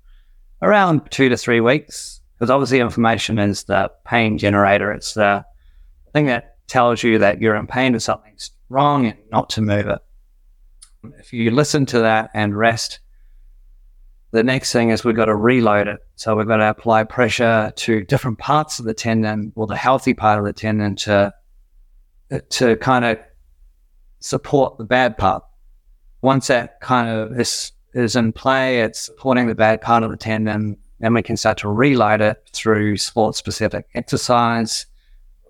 around two to three weeks because obviously inflammation is the pain generator. It's the thing that tells you that you're in pain or something's wrong and not to move it. If you listen to that and rest, the next thing is we've got to reload it. So we've got to apply pressure to different parts of the tendon or the healthy part of the tendon to to kind of support the bad part. Once that kind of is is in play, it's supporting the bad part of the tendon, then we can start to reload it through sport specific exercise,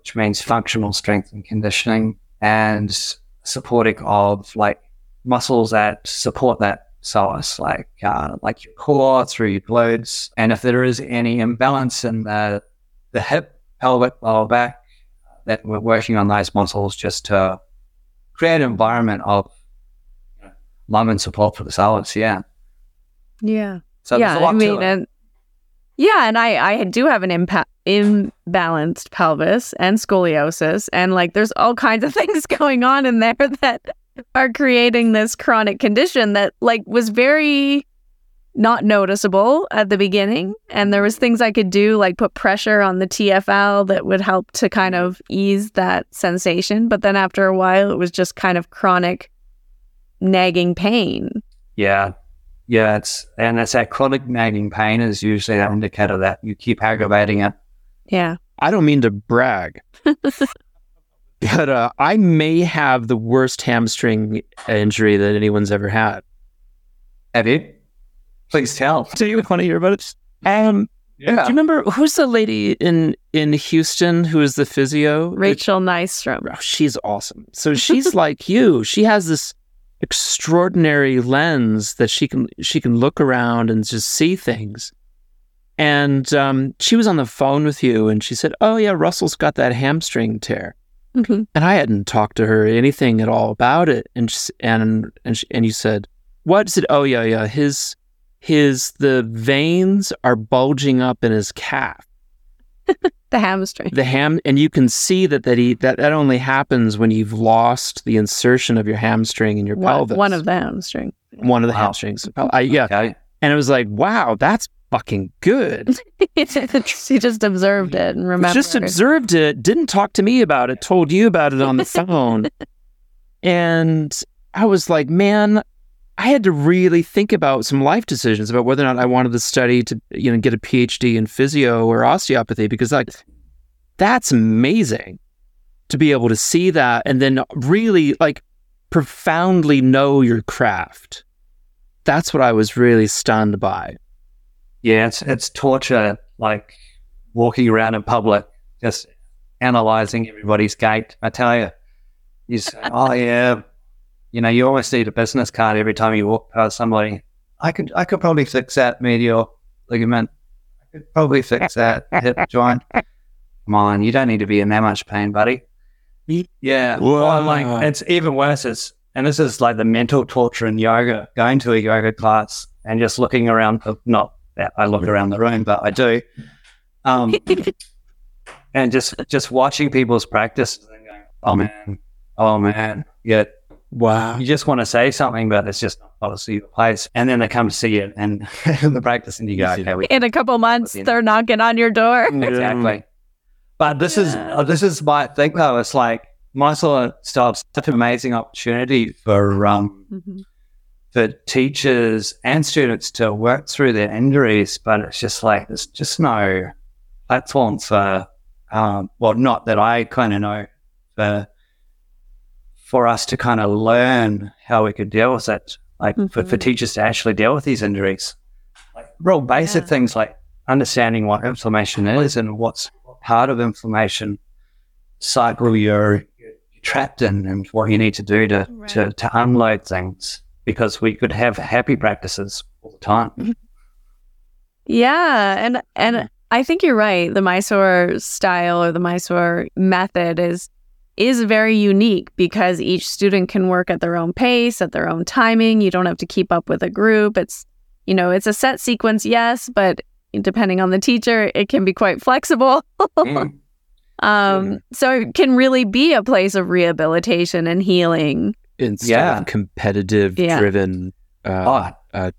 which means functional strength and conditioning and supporting of like muscles that support that psoas, like uh, like your core through your glutes. And if there is any imbalance in the the hip, pelvic, lower back, that we're working on those muscles just to create an environment of love and support for the psoas. Yeah. Yeah. So yeah, there's a lot I mean, and yeah, and I I do have an impa- imbalanced pelvis and scoliosis, and like there's all kinds of *laughs* things going on in there that are creating this chronic condition that like was very not noticeable at the beginning and there was things i could do like put pressure on the tfl that would help to kind of ease that sensation but then after a while it was just kind of chronic nagging pain Yeah. Yeah, it's and it's that chronic nagging pain is usually an indicator that you keep aggravating it. Yeah I don't mean to brag, *laughs* but uh, I may have the worst hamstring injury that anyone's ever had. Have you? Please tell. *laughs* Do you want to hear about it? Um, do you remember who's the lady in in Houston who is the physio? rachel nystrom Oh, she's awesome. So she's *laughs* like you. She has this extraordinary lens that she can she can look around and just see things. And um, she was on the phone with you, and she said, "Oh yeah, Russell's got that hamstring tear." Mhm. And I hadn't talked to her anything at all about it. And she, and and she, and you said, "What?" I said, "Oh yeah, yeah. His his the veins are bulging up in his calf." *laughs* the hamstring the ham and you can see that that he that that only happens when you've lost the insertion of your hamstring in your one, pelvis one of the hamstring one of the Wow. hamstrings I, yeah Okay. and it was like wow that's fucking good. *laughs* She just observed it and remembered just observed it didn't talk to me about it told you about it on the *laughs* phone. And i was like man i had to really think about some life decisions about whether or not i wanted to study to you know get a phd in physio or osteopathy because like that's amazing to be able to see that and then really like profoundly know your craft. That's what i was really stunned by Yeah, it's it's torture, like walking around in public, just analyzing everybody's gait. I tell you, you say, "Oh yeah," you know, you almost need a business card every time you walk past somebody. I could I could probably fix that medial ligament. I could probably fix that hip joint. Come on, you don't need to be in that much pain, buddy. Yeah. Well, like it's even worse. It's and this is like the mental torture in yoga. Going to a yoga class and just looking around. Not I look around the room, but I do. Um, *laughs* and just just watching people's practice and going, oh man, oh man, yeah. wow You just want to say something, but it's just not policy the place. And then they come to see it and *laughs* the practice, and you go, okay, we in a couple months they're knocking on your door *laughs* exactly. But this is uh, this is my thing though. It's like Mysore style's such an amazing opportunity for um Mhm. For teachers and students to work through their injuries, but it's just like there's just no platform for um well not that I kind of know for for us to kind of learn how we could deal with it. Like for, for Mhm. teachers to actually deal with these injuries. Like real basic Yeah. things like understanding what inflammation is and what's part of inflammation cycle you're, trapped in and what you need to do to, to, to unload things because we could have happy practices all the time. Yeah, and and I think you're right. The Mysore style or the Mysore method is is very unique because each student can work at their own pace, at their own timing. You don't have to keep up with a group. It's you know, it's a set sequence, yes, but depending on the teacher, it can be quite flexible. *laughs* Mm. Um, so it can really be a place of rehabilitation and healing instead Yeah. of competitive Yeah. driven uh, Oh,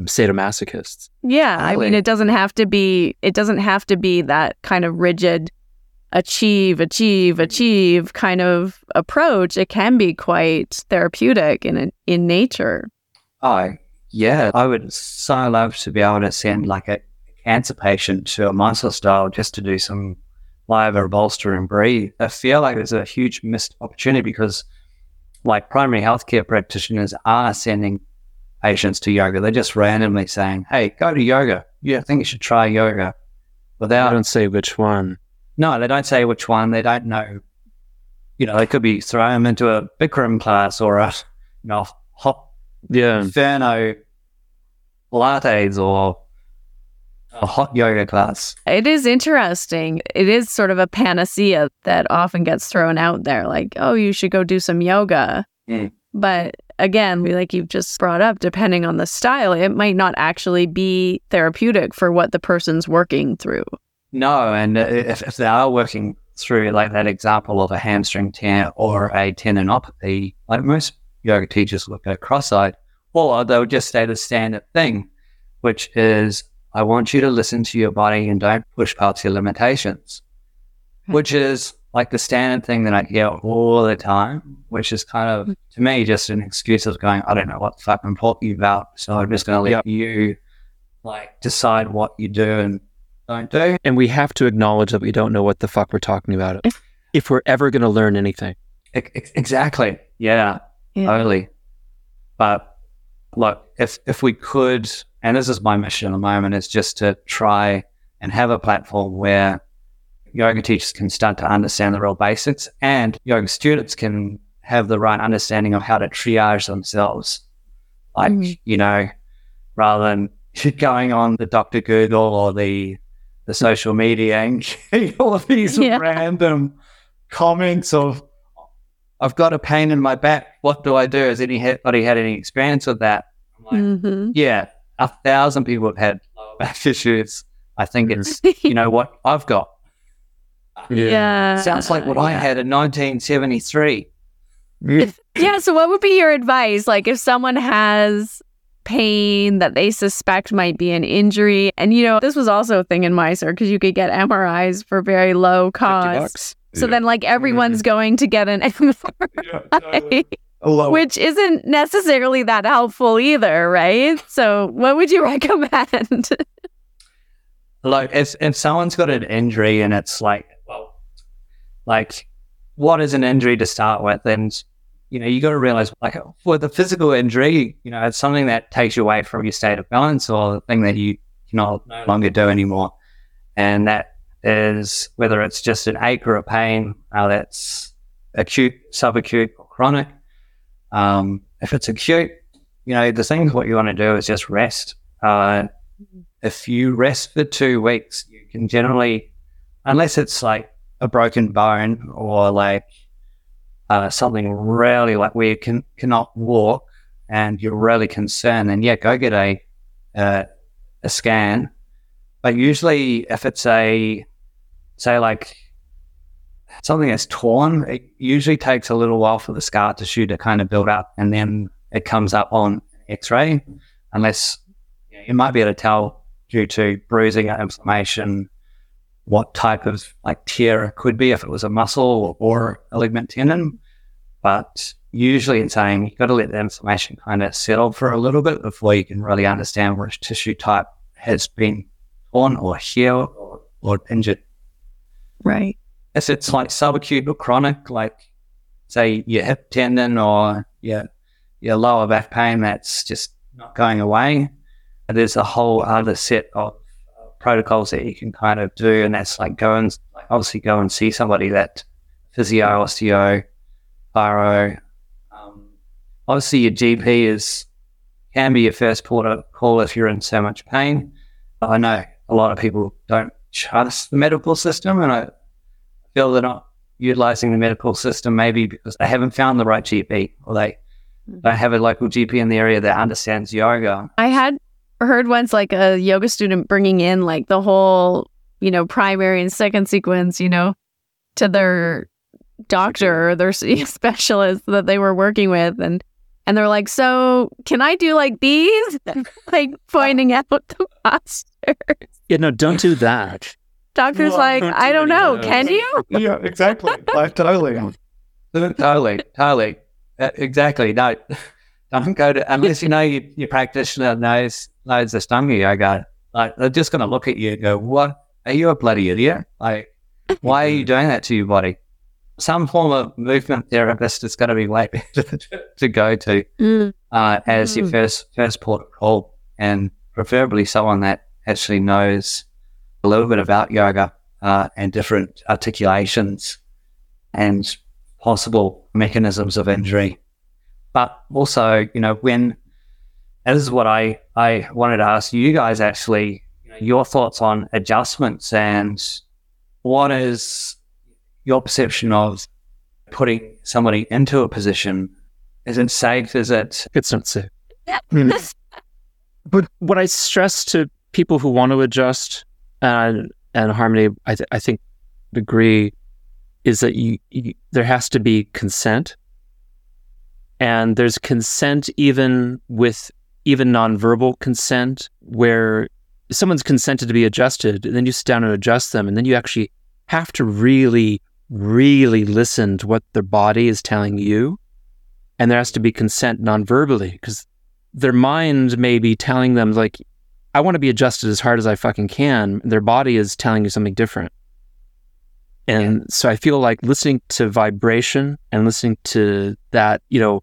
sadomasochists. Yeah, I mean, it doesn't have to be. It doesn't have to be that kind of rigid, achieve, achieve, achieve kind of approach. It can be quite therapeutic in in nature. oh, yeah. I would so love to be able to send like a cancer patient to a Mysore style just to do some live or bolster and breathe. I feel like there's a huge missed opportunity because like primary healthcare practitioners are sending patients to yoga. They're just randomly saying, Hey, go to yoga. You think you should try yoga I they don't say which one. No, they don't say which one. They don't know. You know, they could be throwing them into a Bikram class or a you know hot Yeah. inferno Pilates or a hot yoga class. It is interesting. It is sort of a panacea that often gets thrown out there, like, "Oh, you should go do some yoga." Mm. But again, we- like you've just brought up, depending on the style, it might not actually be therapeutic for what the person's working through. No, and if, if they are working through like that example of a hamstring tear or a tendinopathy, like most yoga teachers look at cross-eyed, or they'll just say the standard thing, which is, I want you to listen to your body and don't push past your limitations, hmm. which is like the standard thing that I hear all the time, which is kind of, hmm. to me, just an excuse of going, I don't know what the fuck I'm talking about. So I'm just going to let Yep. you like decide what you do and don't do. And we have to acknowledge that we don't know what the fuck we're talking about if we're ever going to learn anything. Ex- ex- Exactly. Yeah, Yeah. totally. But look, if if we could, and this is my mission at the moment, is just to try and have a platform where yoga teachers can start to understand the real basics, and yoga students can have the right understanding of how to triage themselves. Like Mhm. you know, rather than *laughs* going on the Doctor Google or the the social media and *laughs* getting all of these Yeah. random comments of I've got a pain in my back. What do I do? Has anybody had any experience with that? I'm like, hmm yeah, a thousand people have had lower back issues. I think it's, you know, what I've got. yeah. Sounds like what I had in 1973. Yeah. So, what would be your advice? Like, if someone has pain that they suspect might be an injury, and you know, this was also a thing in Mysore because you could get MRIs for very low 50 cost. bucks. So then, like, everyone's mm-hmm. going to get an MRI, which isn't necessarily that helpful either, right? So, what would you *laughs* recommend? Like, if, if someone's got an injury and it's like, well, like, what is an injury to start with? And, you know, you got to realize, like, for the physical injury, you know, it's something that takes you away from your state of balance or the thing that you cannot no longer do anymore. And that is whether it's just an ache or a pain, uh, that's acute, subacute, or chronic. Um, if it's acute, you know, the thing what you want to do is just rest. Uh, if you rest for two weeks, you can generally, unless it's like a broken bone or like uh, something really like where you can cannot walk and you're really concerned, then yeah, go get a uh, a scan. But usually, if it's a say like something that's torn, it usually takes a little while for the scar tissue to kind of build up, and then it comes up on X-ray, unless you, know, you might be able to tell due to bruising or inflammation what type of like tear it could be if it was a muscle or a ligament tendon. But usually it's saying you've got to let the inflammation kind of settle for a little bit before you can really understand which tissue type has been torn or healed or, or injured. right. If it's like subacute or chronic, like say your hip tendon or your your lower back pain that's just not going away, there's a whole other set of uh, protocols that you can kind of do, and that's like go and like obviously go and see somebody that physio, osteo, chiro. Um, obviously, your GP is can be your first port of call if you're in so much pain. I know a lot of people don't trust the medical system, and I feel they're not utilizing the medical system maybe because they haven't found the right GP or they mm-hmm. don't have a local GP in the area that understands yoga. I had heard once like a yoga student bringing in like the whole, you know, primary and second sequence, you know, to their doctor or their *laughs* specialist that they were working with and and they're like, "So, can I do like these?" *laughs* like pointing out the *laughs* postures. Yeah, no, don't do that. Doctor's Well, like, *laughs* "I do don't know. of *laughs* those." Can you?" yeah, exactly. Like totally, totally, totally. Uh, exactly. No, don't go to unless you know your, your practitioner knows knows the Ashtanga yoga. Like they're just going to look at you and go, "What? Are you a bloody idiot? Like, why are you *laughs* doing that to your body?" Some form of movement therapist is going to be way better to go to Mm. uh, as your Mm. first first port of call, and preferably someone that actually knows a little bit about yoga uh, and different articulations and possible mechanisms of injury. But also, you know, when and this is what I I wanted to ask you guys actually, you know, your thoughts on adjustments and what is your perception of putting somebody into a position is it safe? Is it It's not safe. *laughs* But what I stress to people who want to adjust and and harmony, I, th- I think agree, is that you, you there has to be consent, and there's consent even with even nonverbal consent where someone's consented to be adjusted, and then you sit down and adjust them, and then you actually have to really, really listen to what their body is telling you, and there has to be consent nonverbally because their mind may be telling them like i want to be adjusted as hard as i fucking can. Their body is telling you something different. And so i feel like listening to vibration and listening to that you know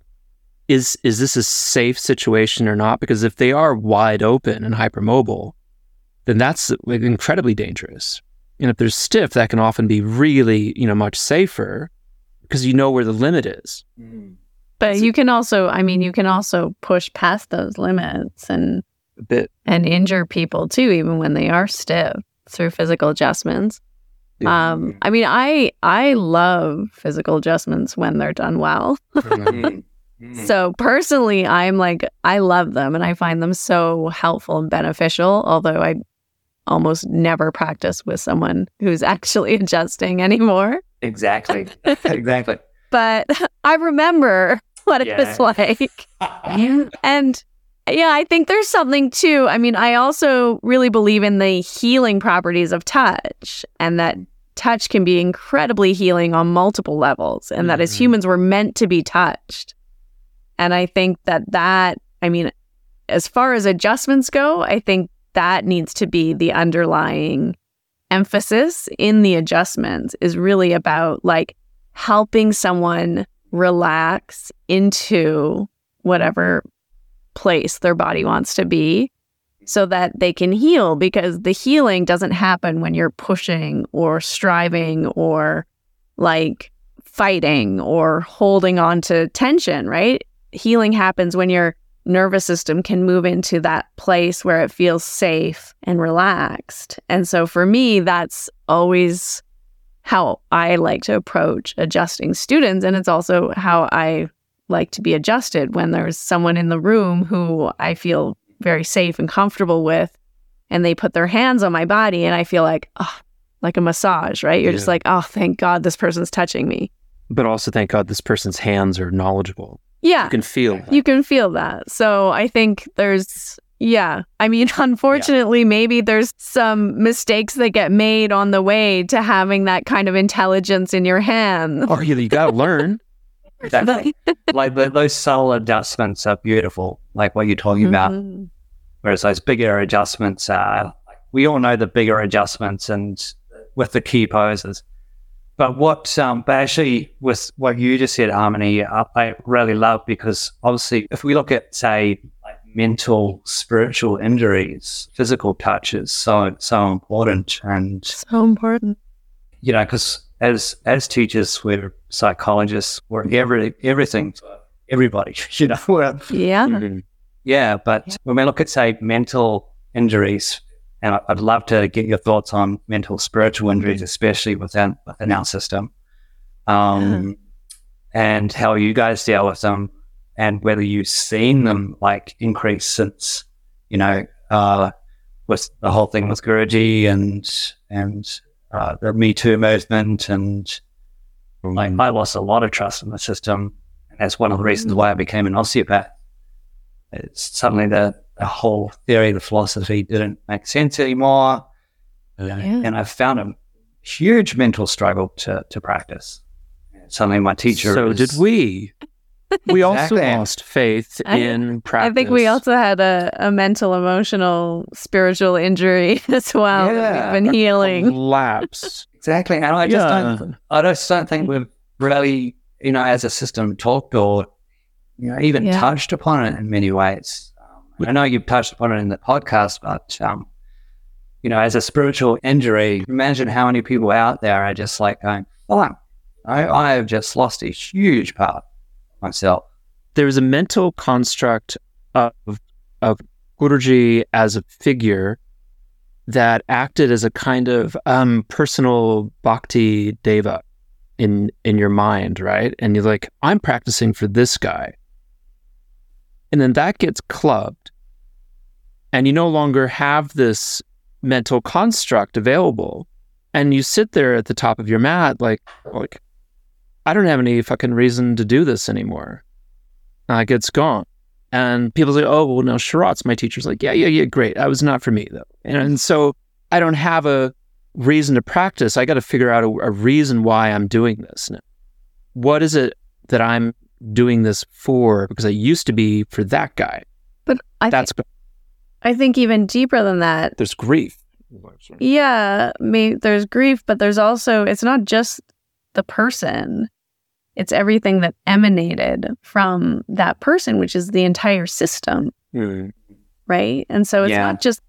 is is this a safe situation or not? Because if they are wide open and hypermobile then that's incredibly dangerous. And if they're stiff that can often be really you know much safer because you know where the limit is. Mm. But you can also, I mean, you can also push past those limits and a bit and injure people too, even when they are stiff through physical adjustments. Um, I mean, I I love physical adjustments when they're done well. Mm. *laughs* Mm. So personally, I'm like I love them and I find them so helpful and beneficial. Although I almost never practice with someone who's *laughs* actually adjusting anymore. Exactly. *laughs* exactly. But I remember what it was like. And yeah, I think there's something too. I mean, I also really believe in the healing properties of touch and that touch can be incredibly healing on multiple levels and that as Mhm. humans we're meant to be touched. And I think that that, I mean, as far as adjustments go, I think that needs to be the underlying emphasis in the adjustments is really about like helping someone relax into whatever place their body wants to be so that they can heal because the healing doesn't happen when you're pushing or striving or like fighting or holding on to tension, right? Healing happens when your nervous system can move into that place where it feels safe and relaxed. And so for me, that's always how I like to approach adjusting students. And it's also how I like to be adjusted when there's someone in the room who I feel very safe and comfortable with, and they put their hands on my body, and I feel like, oh, like a massage, right? You're just like, oh, thank God this person's touching me. but also thank god this person's hands are knowledgeable Yeah, you can feel that. you can feel that. So I think there's, yeah. I mean, *laughs* unfortunately, maybe there's some mistakes that get made on the way to having that kind of intelligence in your hand. or you, you gotta learn Exactly. *laughs* like the, those subtle adjustments are beautiful, like what you're talking about. Mhm. Whereas those bigger adjustments are, we all know the bigger adjustments and with the key poses. But what, um, but actually, with what you just said, Harmony, I, I really love because obviously, if we look at, say, like mental, spiritual injuries, physical touch is so, so important. And So important. you know, because as as teachers, we're psychologists, we're every everything everybody. *laughs* You know, we're, Yeah. Mhm. yeah. But when we look at say mental injuries, and I- I'd love to get your thoughts on mental spiritual injuries, especially within within our system, um, and how you guys deal with them, and whether you've seen them like increase since you know uh, with the whole thing with Guruji and and uh, the Me Too movement and Like mm-hmm. I lost a lot of trust in the system. And that's one of the reasons why I mm. became an osteopath. It's suddenly the, the whole theory, the philosophy didn't make sense anymore. Yeah. And I found a huge mental struggle to, to practice. Suddenly my teacher So was- did we. *laughs* We also Exactly. lost faith I- in practice. I think we also had a, a mental, emotional, spiritual injury *laughs* as well that Yeah. we've been healing. lapse. Exactly. And I just Yeah. don't I just don't think we've really, you know, as a system talked or you know, even Yeah. touched upon it in many ways. Um, I know you've touched upon it in the podcast, but um, you know, as a spiritual injury, imagine how many people out there are just like going, Oh, I, I have just lost a huge part of myself. There is a mental construct of of Guruji as a figure that acted as a kind of um, personal bhakti deva in in your mind, right? And you're like, I'm practicing for this guy, and then that gets clubbed, and you no longer have this mental construct available, and you sit there at the top of your mat, like, like, I don't have any fucking reason to do this anymore. Like it's gone. And people say, oh, well, no, Sharath's my teacher's like, yeah, yeah, yeah, great. That was not for me, though. And, and so I don't have a reason to practice. I got to figure out a, a reason why I'm doing this now. What is it that I'm doing this for? Because I used to be for that guy. But I, That's I think even deeper than that, there's grief. yeah, may, there's grief, but there's also, it's not just the person, it's everything that emanated from that person, which is the entire system. Hmm. right? And so it's Yeah. not just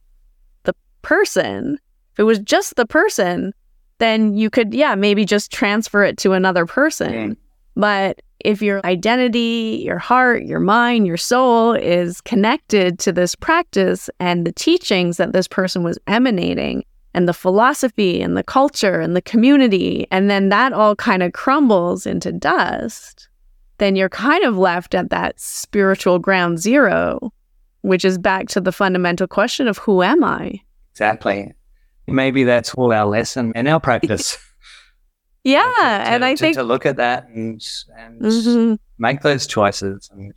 the person. If it was just the person, then you could, yeah, maybe just transfer it to another person. Mm. But if your identity, your heart, your mind, your soul is connected to this practice and the teachings that this person was emanating, and the philosophy and the culture and the community, and then that all kind of crumbles into dust, then you're kind of left at that spiritual ground zero which is back to the fundamental question of who am I? Exactly. Maybe that's all our lesson in our practice. *laughs* Yeah, *laughs* To- to- and I to- think to look at that and, and Mhm. make those choices. And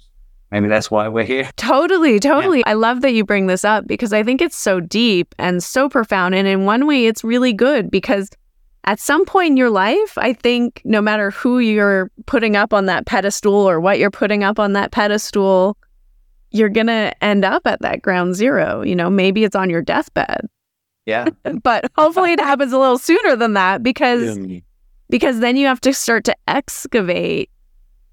maybe that's why we're here. totally, totally. I love that you bring this up because I think it's so deep and so profound. And in one way, it's really good because at some point in your life, I think no matter who you're putting up on that pedestal or what you're putting up on that pedestal, you're going to end up at that ground zero. You know, maybe it's on your deathbed, Yeah. *laughs* but hopefully it happens a little sooner than that because Yeah. because then you have to start to excavate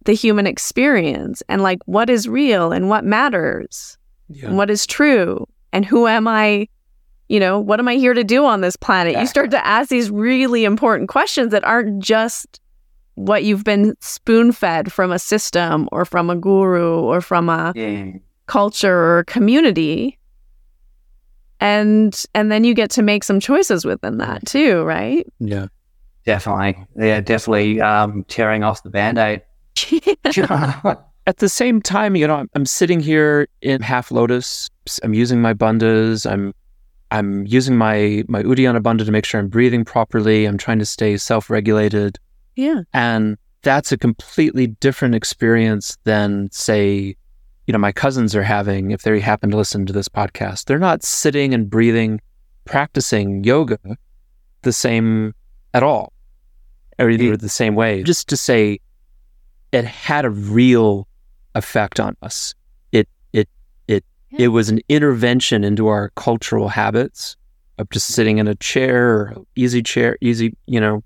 the human experience and like what is real and what matters Yeah. and what is true and who am I you know what am I here to do on this planet you start to ask these really important questions that aren't just what you've been spoon fed from a system or from a guru or from a Yeah. culture or community and and then you get to make some choices within that too right yeah. Definitely. Yeah, definitely um, tearing off the band aid. *laughs* At the same time, you know, I'm, I'm sitting here in half lotus. I'm using my bandhas. I'm I'm using my my Uddiyana bandha to make sure I'm breathing properly. I'm trying to stay self-regulated, yeah and that's a completely different experience than, say, you know, my cousins are having if they happen to listen to this podcast. They're not sitting and breathing, practicing yoga the same at all, or either the same way. Just to say, it had a real effect on us. It it it Yeah. it was an intervention into our cultural habits of just sitting in a chair or easy chair, easy, you know,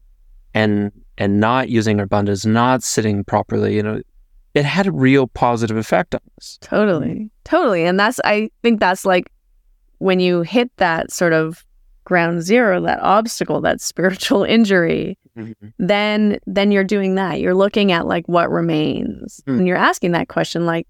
and and not using our bandhas, not sitting properly, you know, it had a real positive effect on us. Totally. Mm-hmm. Totally. And that's, I think that's like when you hit that sort of ground zero, that obstacle, that spiritual *laughs* injury, then, then you're doing that. You're looking at like what remains Mm. and you're asking that question, like,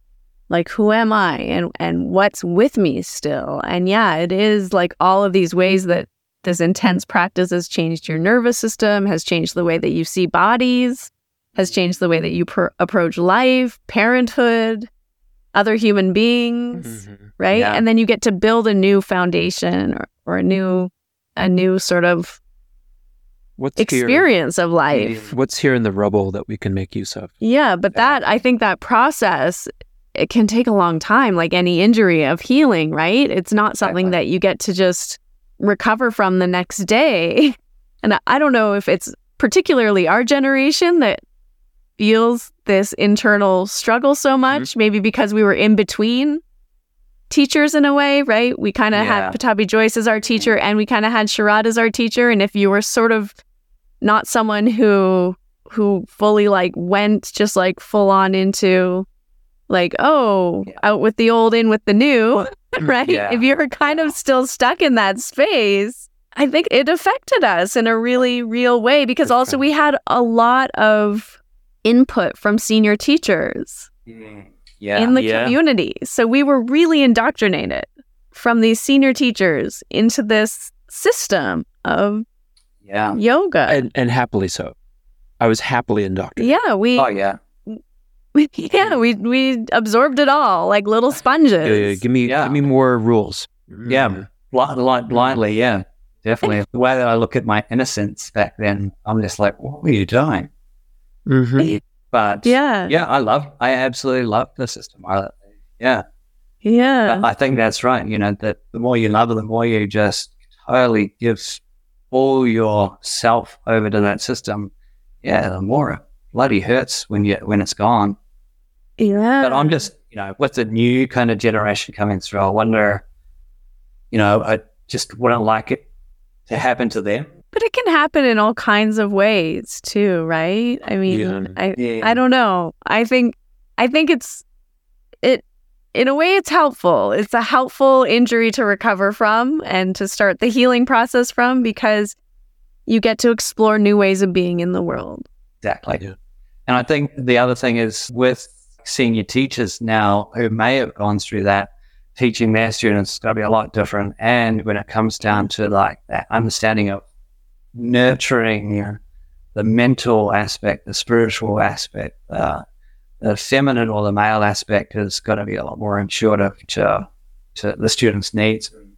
like who am I and, and what's with me still? And yeah, it is like all of these ways that this intense practice has changed your nervous system, has changed the way that you see bodies, has changed the way that you pr- approach life, parenthood, other human beings, right? Yeah. And then you get to build a new foundation or, or a new a new sort of What's here? experience of life. What's here in the rubble that we can make use of? Yeah, but that I think that process it can take a long time, like any injury of healing, right? It's not something Exactly. that you get to just recover from the next day. *laughs* And I- don't know if it's particularly our generation that feels this internal struggle so mm-hmm. much, maybe because we were in between teachers in a way, right? We kind of Yeah. had Pattabhi Jois as our teacher mm-hmm. and we kind of had Sharath as our teacher. And if you were sort of not someone who who fully like went just like full on into like oh Yeah. out with the old in with the new *laughs* right Yeah. if you're kind of still stuck in that space i think it affected us in a really real way because also we had a lot of input from senior teachers mm, Yeah. in the Yeah. community so we were really indoctrinated from these senior teachers into this system of yeah. yoga And, and happily so. I was happily indoctrinated. yeah we Oh yeah. *laughs* yeah, we we absorbed it all like little sponges. Yeah, yeah, give me Yeah. give me more rules. Yeah. Mm. Blind, blind, blindly, yeah. Definitely. *laughs* the way that I look at my innocence back then, I'm just like, what were you doing? Mhm. But Yeah, yeah, I love, I absolutely love the system. I, yeah. yeah, I think that's right. You know, that the more you love it, the more you just totally give all yourself over to that system. Yeah, the more it bloody hurts when you when it's gone. yeah. But I'm just, you know, with the new kind of generation coming through, I wonder, you know, I just wouldn't like it to happen to them. But it can happen in all kinds of ways too, right? I mean, Yeah. I Yeah. I don't know. I think I think it's it in a way it's helpful. It's a helpful injury to recover from and to start the healing process from because you get to explore new ways of being in the world. Exactly. Yeah. And I think the other thing is with senior teachers now who may have gone through that, teaching their students is going to be a lot different. And when it comes down to like that understanding of nurturing you know, the mental aspect, the spiritual aspect, uh, the feminine or the male aspect is going to be a lot more intuitive to, to the students' needs. And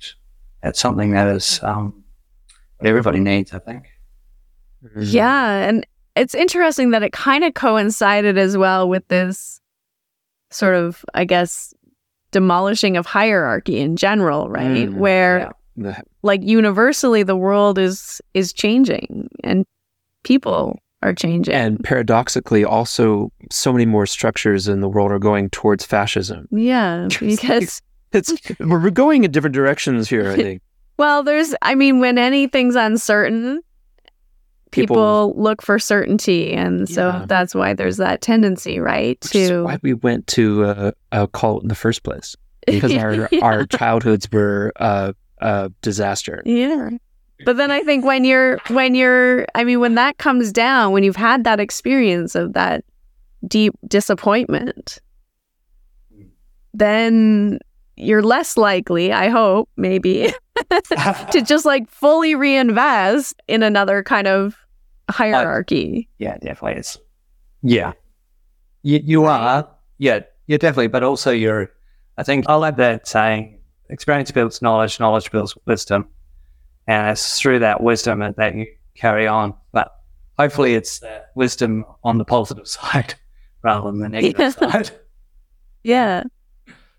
that's something that is um, what everybody needs, I think. Mhm. Yeah, and it's interesting that it kind of coincided as well with this sort of, I guess, demolishing of hierarchy in general, right? Mm, Where yeah. Like universally the world is is changing and people are changing. And paradoxically, also, so many more structures in the world are going towards fascism. yeah, *laughs* because It's we're going in different directions here. I think. *laughs* well, there's I mean when anything's uncertain, people, People- look for certainty and so Yeah. that's why there's that tendency, right? To why we went to uh, a cult in the first place because *laughs* our Yeah. our childhoods were uh, a disaster. Yeah. But then I think when you're when you're I mean when that comes down, when you've had that experience of that deep disappointment, then you're less likely, I hope, maybe, *laughs* to just like fully reinvest in another kind of hierarchy. Yeah, definitely. It's yeah. You you are yeah yeah definitely, but also you're. I think I like that saying: experience builds knowledge, knowledge builds wisdom, and it's through that wisdom that, that you carry on. But hopefully, it's that wisdom on the positive *laughs* side rather than the negative Yeah. *laughs* side. Yeah.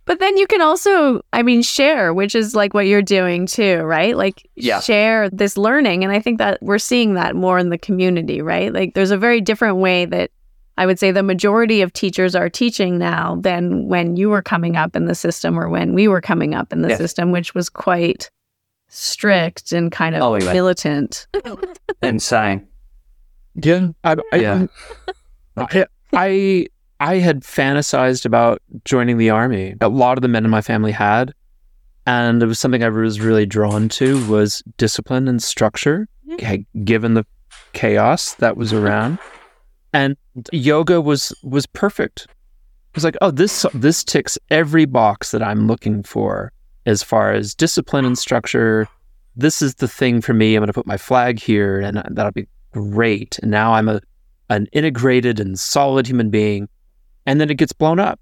But then you can also, I mean, share, which is like what you're doing too, right? Like Yeah. share this learning. And I think that we're seeing that more in the community, right? Like there's a very different way that I would say the majority of teachers are teaching now than when you were coming up in the system or when we were coming up in the Yes. system, which was quite strict and kind of Oh, yeah. militant. *laughs* Insane. Yeah, I, I, Yeah. I, I I had fantasized about joining the army. A lot of the men in my family had, and it was something I was really drawn to was discipline and structure, mm-hmm. g- given the chaos that was around. And yoga was was perfect. It was like, oh, this this ticks every box that I'm looking for as far as discipline and structure. This is the thing for me. I'm going to put my flag here, and uh, that'll be great. And now I'm a an integrated and solid human being, and then it gets blown up,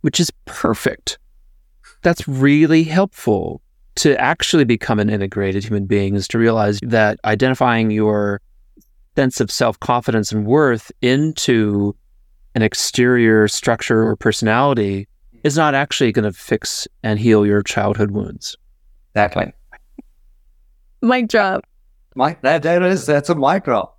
which is perfect. That's really helpful to actually become an integrated human being is to realize that identifying your sense of self confidence and worth into an exterior structure or personality is not actually going to fix and heal your childhood wounds. Exactly. Mic drop. Mike, that, that is, that's a micro.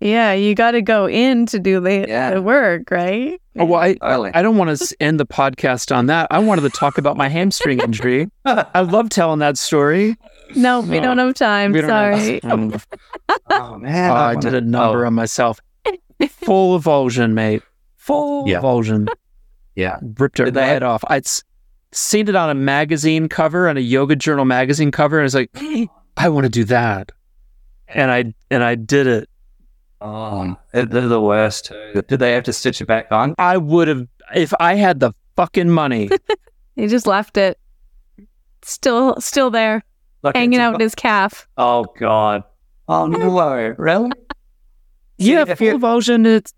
Yeah, you got to go in to do the, Yeah. the work, right? Oh, well, I, Totally. I don't want to end the podcast on that. I wanted to talk about my hamstring injury. I love telling that story. No, we don't have time. Don't have- Sorry. Um, oh, man. Oh, I did a number Oh, on myself. Full avulsion, mate. Full Yeah. avulsion. Yeah. Ripped it Did they right have- off. I'd seen it on a magazine cover, on a yoga journal magazine cover, and I was like, I want to do that. And I and I did it. Oh, they're they're the worst. Did they have to stitch it back on? I would have if I had the fucking money. *laughs* He just left it. Still, still there, Like hanging out in his calf. Oh, God. Oh, no. Really? yeah, full you- avulsion. It's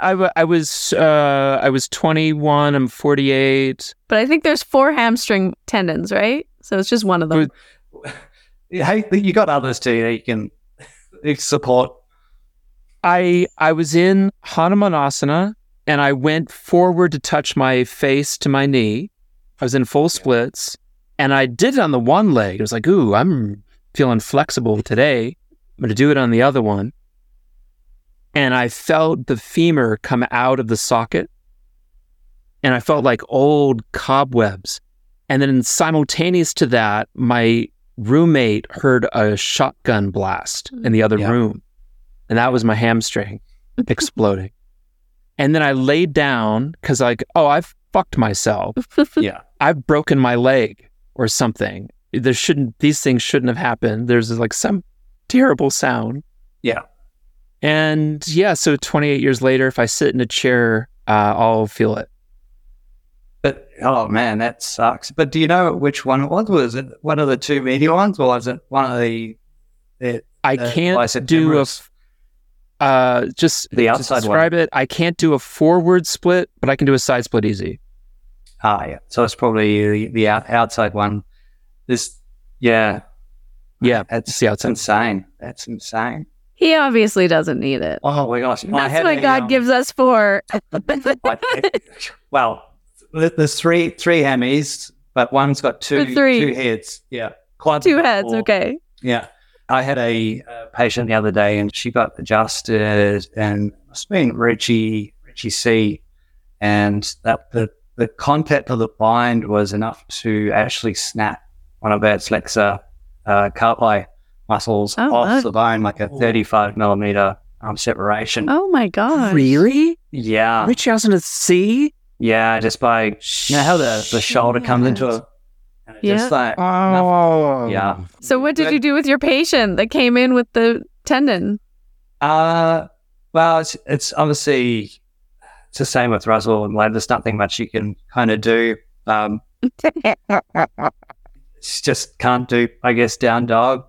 I, I was uh, I was 21. I'm 48. But I think there's four hamstring tendons, right? So it's just one of them. Hey, you got others too that you can support. I I was in Hanumanasana and I went forward to touch my face to my knee. I was in full splits and I did it on the one leg. It was like, ooh, I'm feeling flexible today. I'm gonna do it on the other one. And I felt the femur come out of the socket. And I felt like old cobwebs. And then simultaneous to that, my roommate heard a shotgun blast in the other Yeah. room. And that was my hamstring *laughs* exploding. And then I laid down because like, oh, I've fucked myself. *laughs* Yeah. I've broken my leg or something. There shouldn't these things shouldn't have happened. There's like some terrible sound. Yeah. And yeah, so 28 years later, if I sit in a chair, uh, I'll feel it. But, oh, man, that sucks. But do you know which one it was? Was it one of the two medial ones or was it one of the, the, I the can't do a uh just The to outside one. describe it. I can't do a forward split, but I can do a side split easy. Ah, yeah. So it's probably the, the outside one. This, yeah. Yeah, That's, it's the outside. insane. That's insane. He obviously doesn't need it. Oh, my gosh. I That's what a, God um, gives us for. *laughs* Well, there's three three hammies, but one's got two two heads. Yeah, quad Two heads, four. okay. Yeah, I had a, uh patient the other day, and she got adjusted, and it's been Richie Richie C, and that the the contact of the bind was enough to actually snap one of our flexor uh, carpi muscles Oh, off wow. the bone, like a 35 millimeter um, separation. Oh my God. Really? Yeah, Rich House a C? yeah, just by you know how the, the shoulder comes into a and it just like Oh. yeah. So what did you do with your patient that came in with the tendon? Uh well it's it's obviously it's the same with Russell and like there's nothing much you can kind of do. Um it's *laughs* just can't do I guess down dog.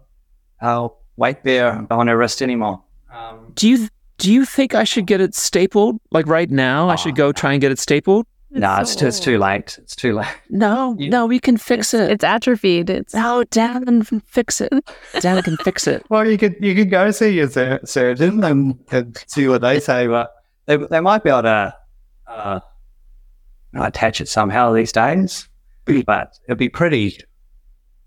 I'll weight bear, I don't want to rest anymore. Um Do you do you think I should get it stapled? Like right now, I should Oh, go try and get it stapled? no, it's so just too late. It's too late. *laughs* No, You- no, we can fix it. It's atrophied. It's no, Dan can fix it. Dan can fix it. *laughs* Well, you could you could go see your sur- surgeon and, and see what they say, but they, they might be able to uh, attach it somehow these days. But it'd be pretty.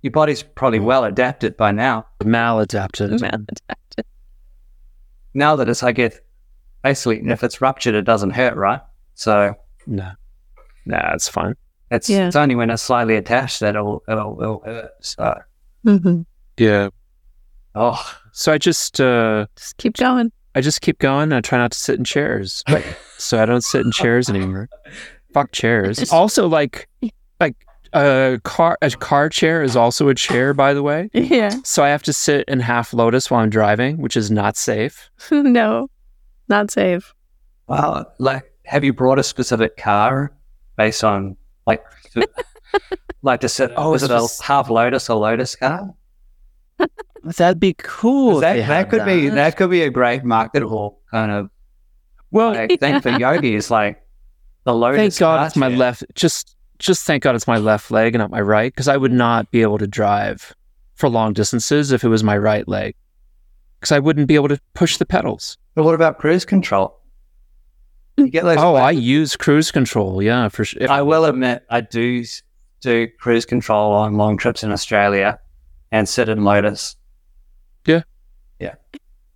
Your body's probably well adapted by now. Maladapted. Now that it's, I guess, basically, if it's ruptured, it doesn't hurt, right? So No, No, it's fine. it's Yeah. it's only when it's slightly attached that it'll it'll, it'll hurt. So Mhm. Yeah. oh, So I just uh Just keep going. I just keep going. I try not to sit in chairs. so I don't sit in chairs anymore. *laughs* Fuck chairs. Also, like, like a car a car chair is also a chair, by the way. *laughs* Yeah. So I have to sit in half lotus while I'm driving, which is not safe. *laughs* no, not safe. Well, like, have you brought a specific car based on like, to- *laughs* like to sit? Oh, is it a half Lotus or Lotus car? That'd be cool. if that they that could be that could be a great market marketable kind of Well, like, thing for yogis. Like the Lotus. thank God it's my left. Just just thank God it's my left leg and not my right, because I would not be able to drive for long distances if it was my right leg, because I wouldn't be able to push the pedals. But what about cruise control? You get those. Oh, I use cruise control. Yeah, for sure. I will admit, I do do cruise control on long trips in Australia and sit in Lotus. Yeah, yeah,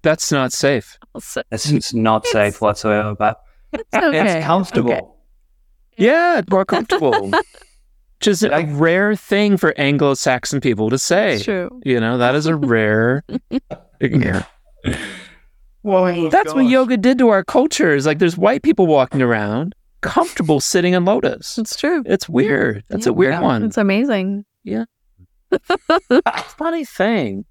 that's not safe. So- It's, it's not It's- safe whatsoever, but It's okay. it's comfortable. Okay. Yeah, more comfortable. *laughs* Which is a rare thing for Anglo-Saxon people to say. It's true. You know, that is a rare. *laughs* yeah. Well, That's what yoga did to our culture. Is like there's white people walking around comfortable sitting in lotus. It's true. It's weird. That's a weird Yeah. one. It's amazing. Yeah. *laughs* Funny thing.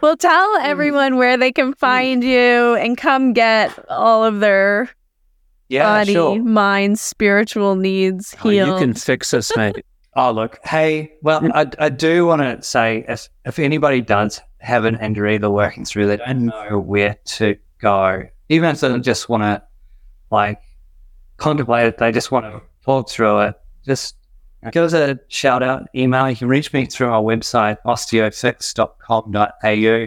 Well, tell everyone where they can hmm. find you and come get all of their Yeah, body, sure. mind, spiritual needs Oh, you can fix us, *laughs* mate. Oh, look. Hey, well, mm. I, I do want to say if, if anybody does have an injury they're working through, they don't know where to go, even if they just want to like contemplate it, they just want to talk through it, just give us a shout out, email. You can reach me through our website, osteofix.com.au,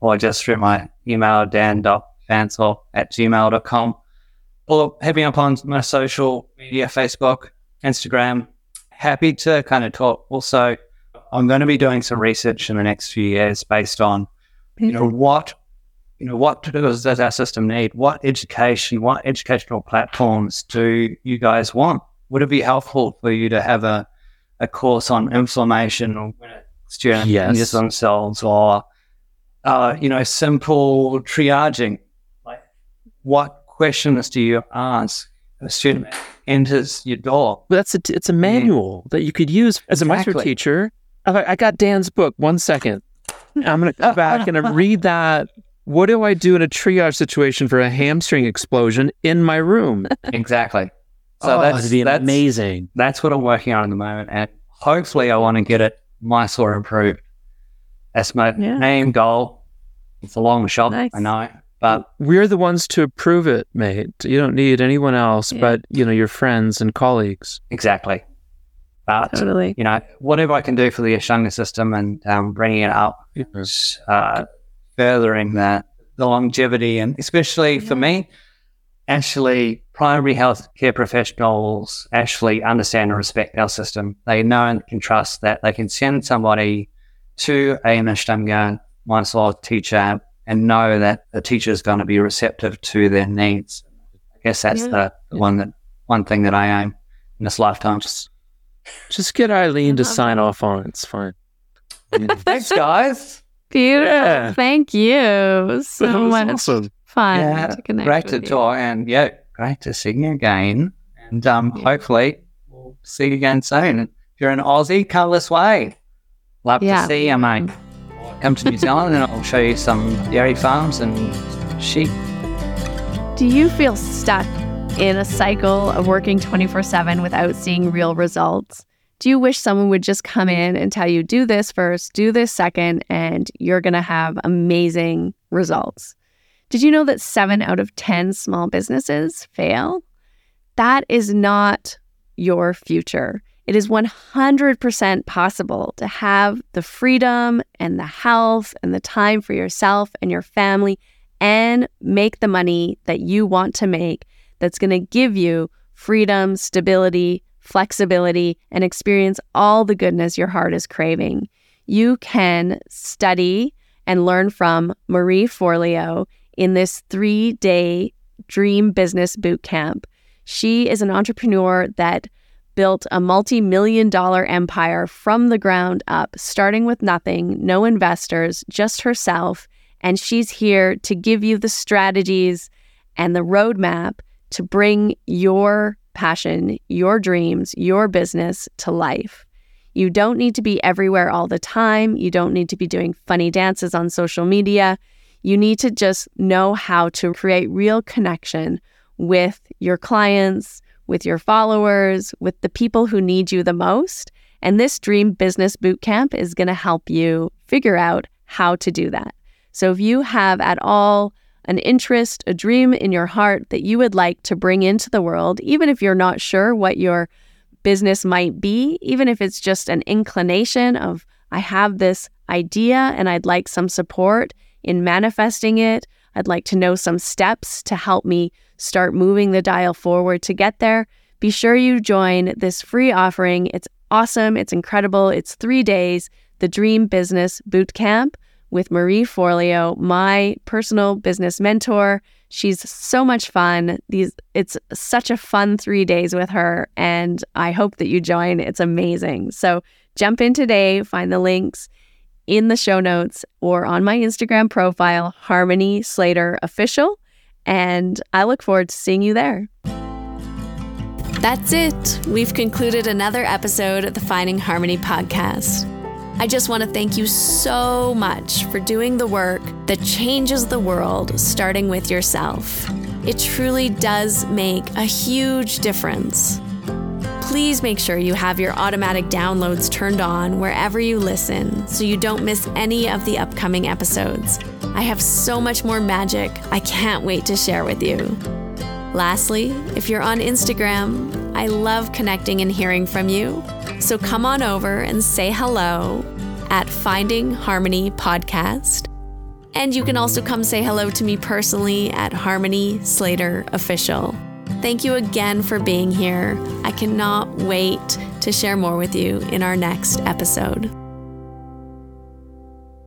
or just through my email, dan.fansel at gmail.com. Or hit me up on my social media, Facebook, Instagram, happy to kind of talk. Also, I'm going to be doing some research in the next few years based on, you know, what, you know, what does, does our system need? What education, what educational platforms do you guys want? Would it be helpful for you to have a, a course on inflammation or when a student Yes. injures themselves or, uh, you know, simple triaging? Like, what questions do you ask a student enters your door? But that's a, it's a manual that you could use as a maestro Exactly. teacher. I, I got Dan's book. One second. I'm going to go back and read that. What do I do in a triage situation for a hamstring explosion in my room? Exactly. So oh, that's, that's, amazing. that's what I'm working on at the moment. And hopefully I want to get it Mysore improved. That's my Yeah. main goal. It's a long shot, Nice. I know. But We're the ones to approve it, mate. You don't need anyone else Yeah. but, you know, your friends and colleagues. exactly. But, totally. you know, whatever I can do for the Ashtanga system and um, bringing it up, uh, furthering that, the longevity, and especially for me, actually, primary health care professionals actually understand and respect our system. They know and can trust that they can send somebody to an Ashtanga Mysore teacher and know that the teacher is going to be receptive to their needs. I guess that's Yeah. the, the one that one thing that I aim in this lifetime. Just just get Eileen to sign off on it. It's fine. *laughs* *laughs* Thanks, guys. Beautiful. Yeah. Thank you. So That was much awesome. fun Yeah, to connect great to you. talk, and yeah, great to see you again. And um, Yeah. hopefully we'll see you again soon. If you're an Aussie, come this way. Love Yeah. to see you, mate. Come to New Zealand, and I'll show you some dairy farms and sheep. Do you feel stuck in a cycle of working 24 7 without seeing real results? Do you wish someone would just come in and tell you, do this first, do this second, and you're going to have amazing results? Did you know that seven out of 10 small businesses fail? That is not your future. It is 100% possible to have the freedom and the health and the time for yourself and your family and make the money that you want to make that's going to give you freedom, stability, flexibility, and experience all the goodness your heart is craving. You can study and learn from Marie Forleo in this three day dream business boot camp. She is an entrepreneur that built a multi million dollar empire from the ground up, starting with nothing, no investors, just herself. And she's here to give you the strategies and the roadmap to bring your passion, your dreams, your business to life. You don't need to be everywhere all the time. You don't need to be doing funny dances on social media. You need to just know how to create real connection with your clients, with your followers, with the people who need you the most. And this Dream Business Bootcamp is going to help you figure out how to do that. So if you have at all an interest, a dream in your heart that you would like to bring into the world, even if you're not sure what your business might be, even if it's just an inclination of, I have this idea and I'd like some support in manifesting it. I'd like to know some steps to help me start moving the dial forward to get there. Be sure you join this free offering. It's awesome. It's incredible. It's three days, the Dream Business Boot Camp with Marie Forleo, my personal business mentor. She's so much fun. These it's such a fun 3 days with her and I hope that you join. It's amazing. So jump in today, find the links in the show notes or on my Instagram profile, Harmony Slater Official, and I look forward to seeing you there. That's it. We've concluded another episode of the Finding Harmony podcast. I just want to thank you so much for doing the work that changes the world, starting with yourself. It truly does make a huge difference. Please make sure you have your automatic downloads turned on wherever you listen so you don't miss any of the upcoming episodes. I have so much more magic I can't wait to share with you. Lastly, if you're on Instagram, I love connecting and hearing from you. So come on over and say hello at Finding Harmony Podcast. And you can also come say hello to me personally at Harmony Slater Official. Thank you again for being here. I cannot wait to share more with you in our next episode.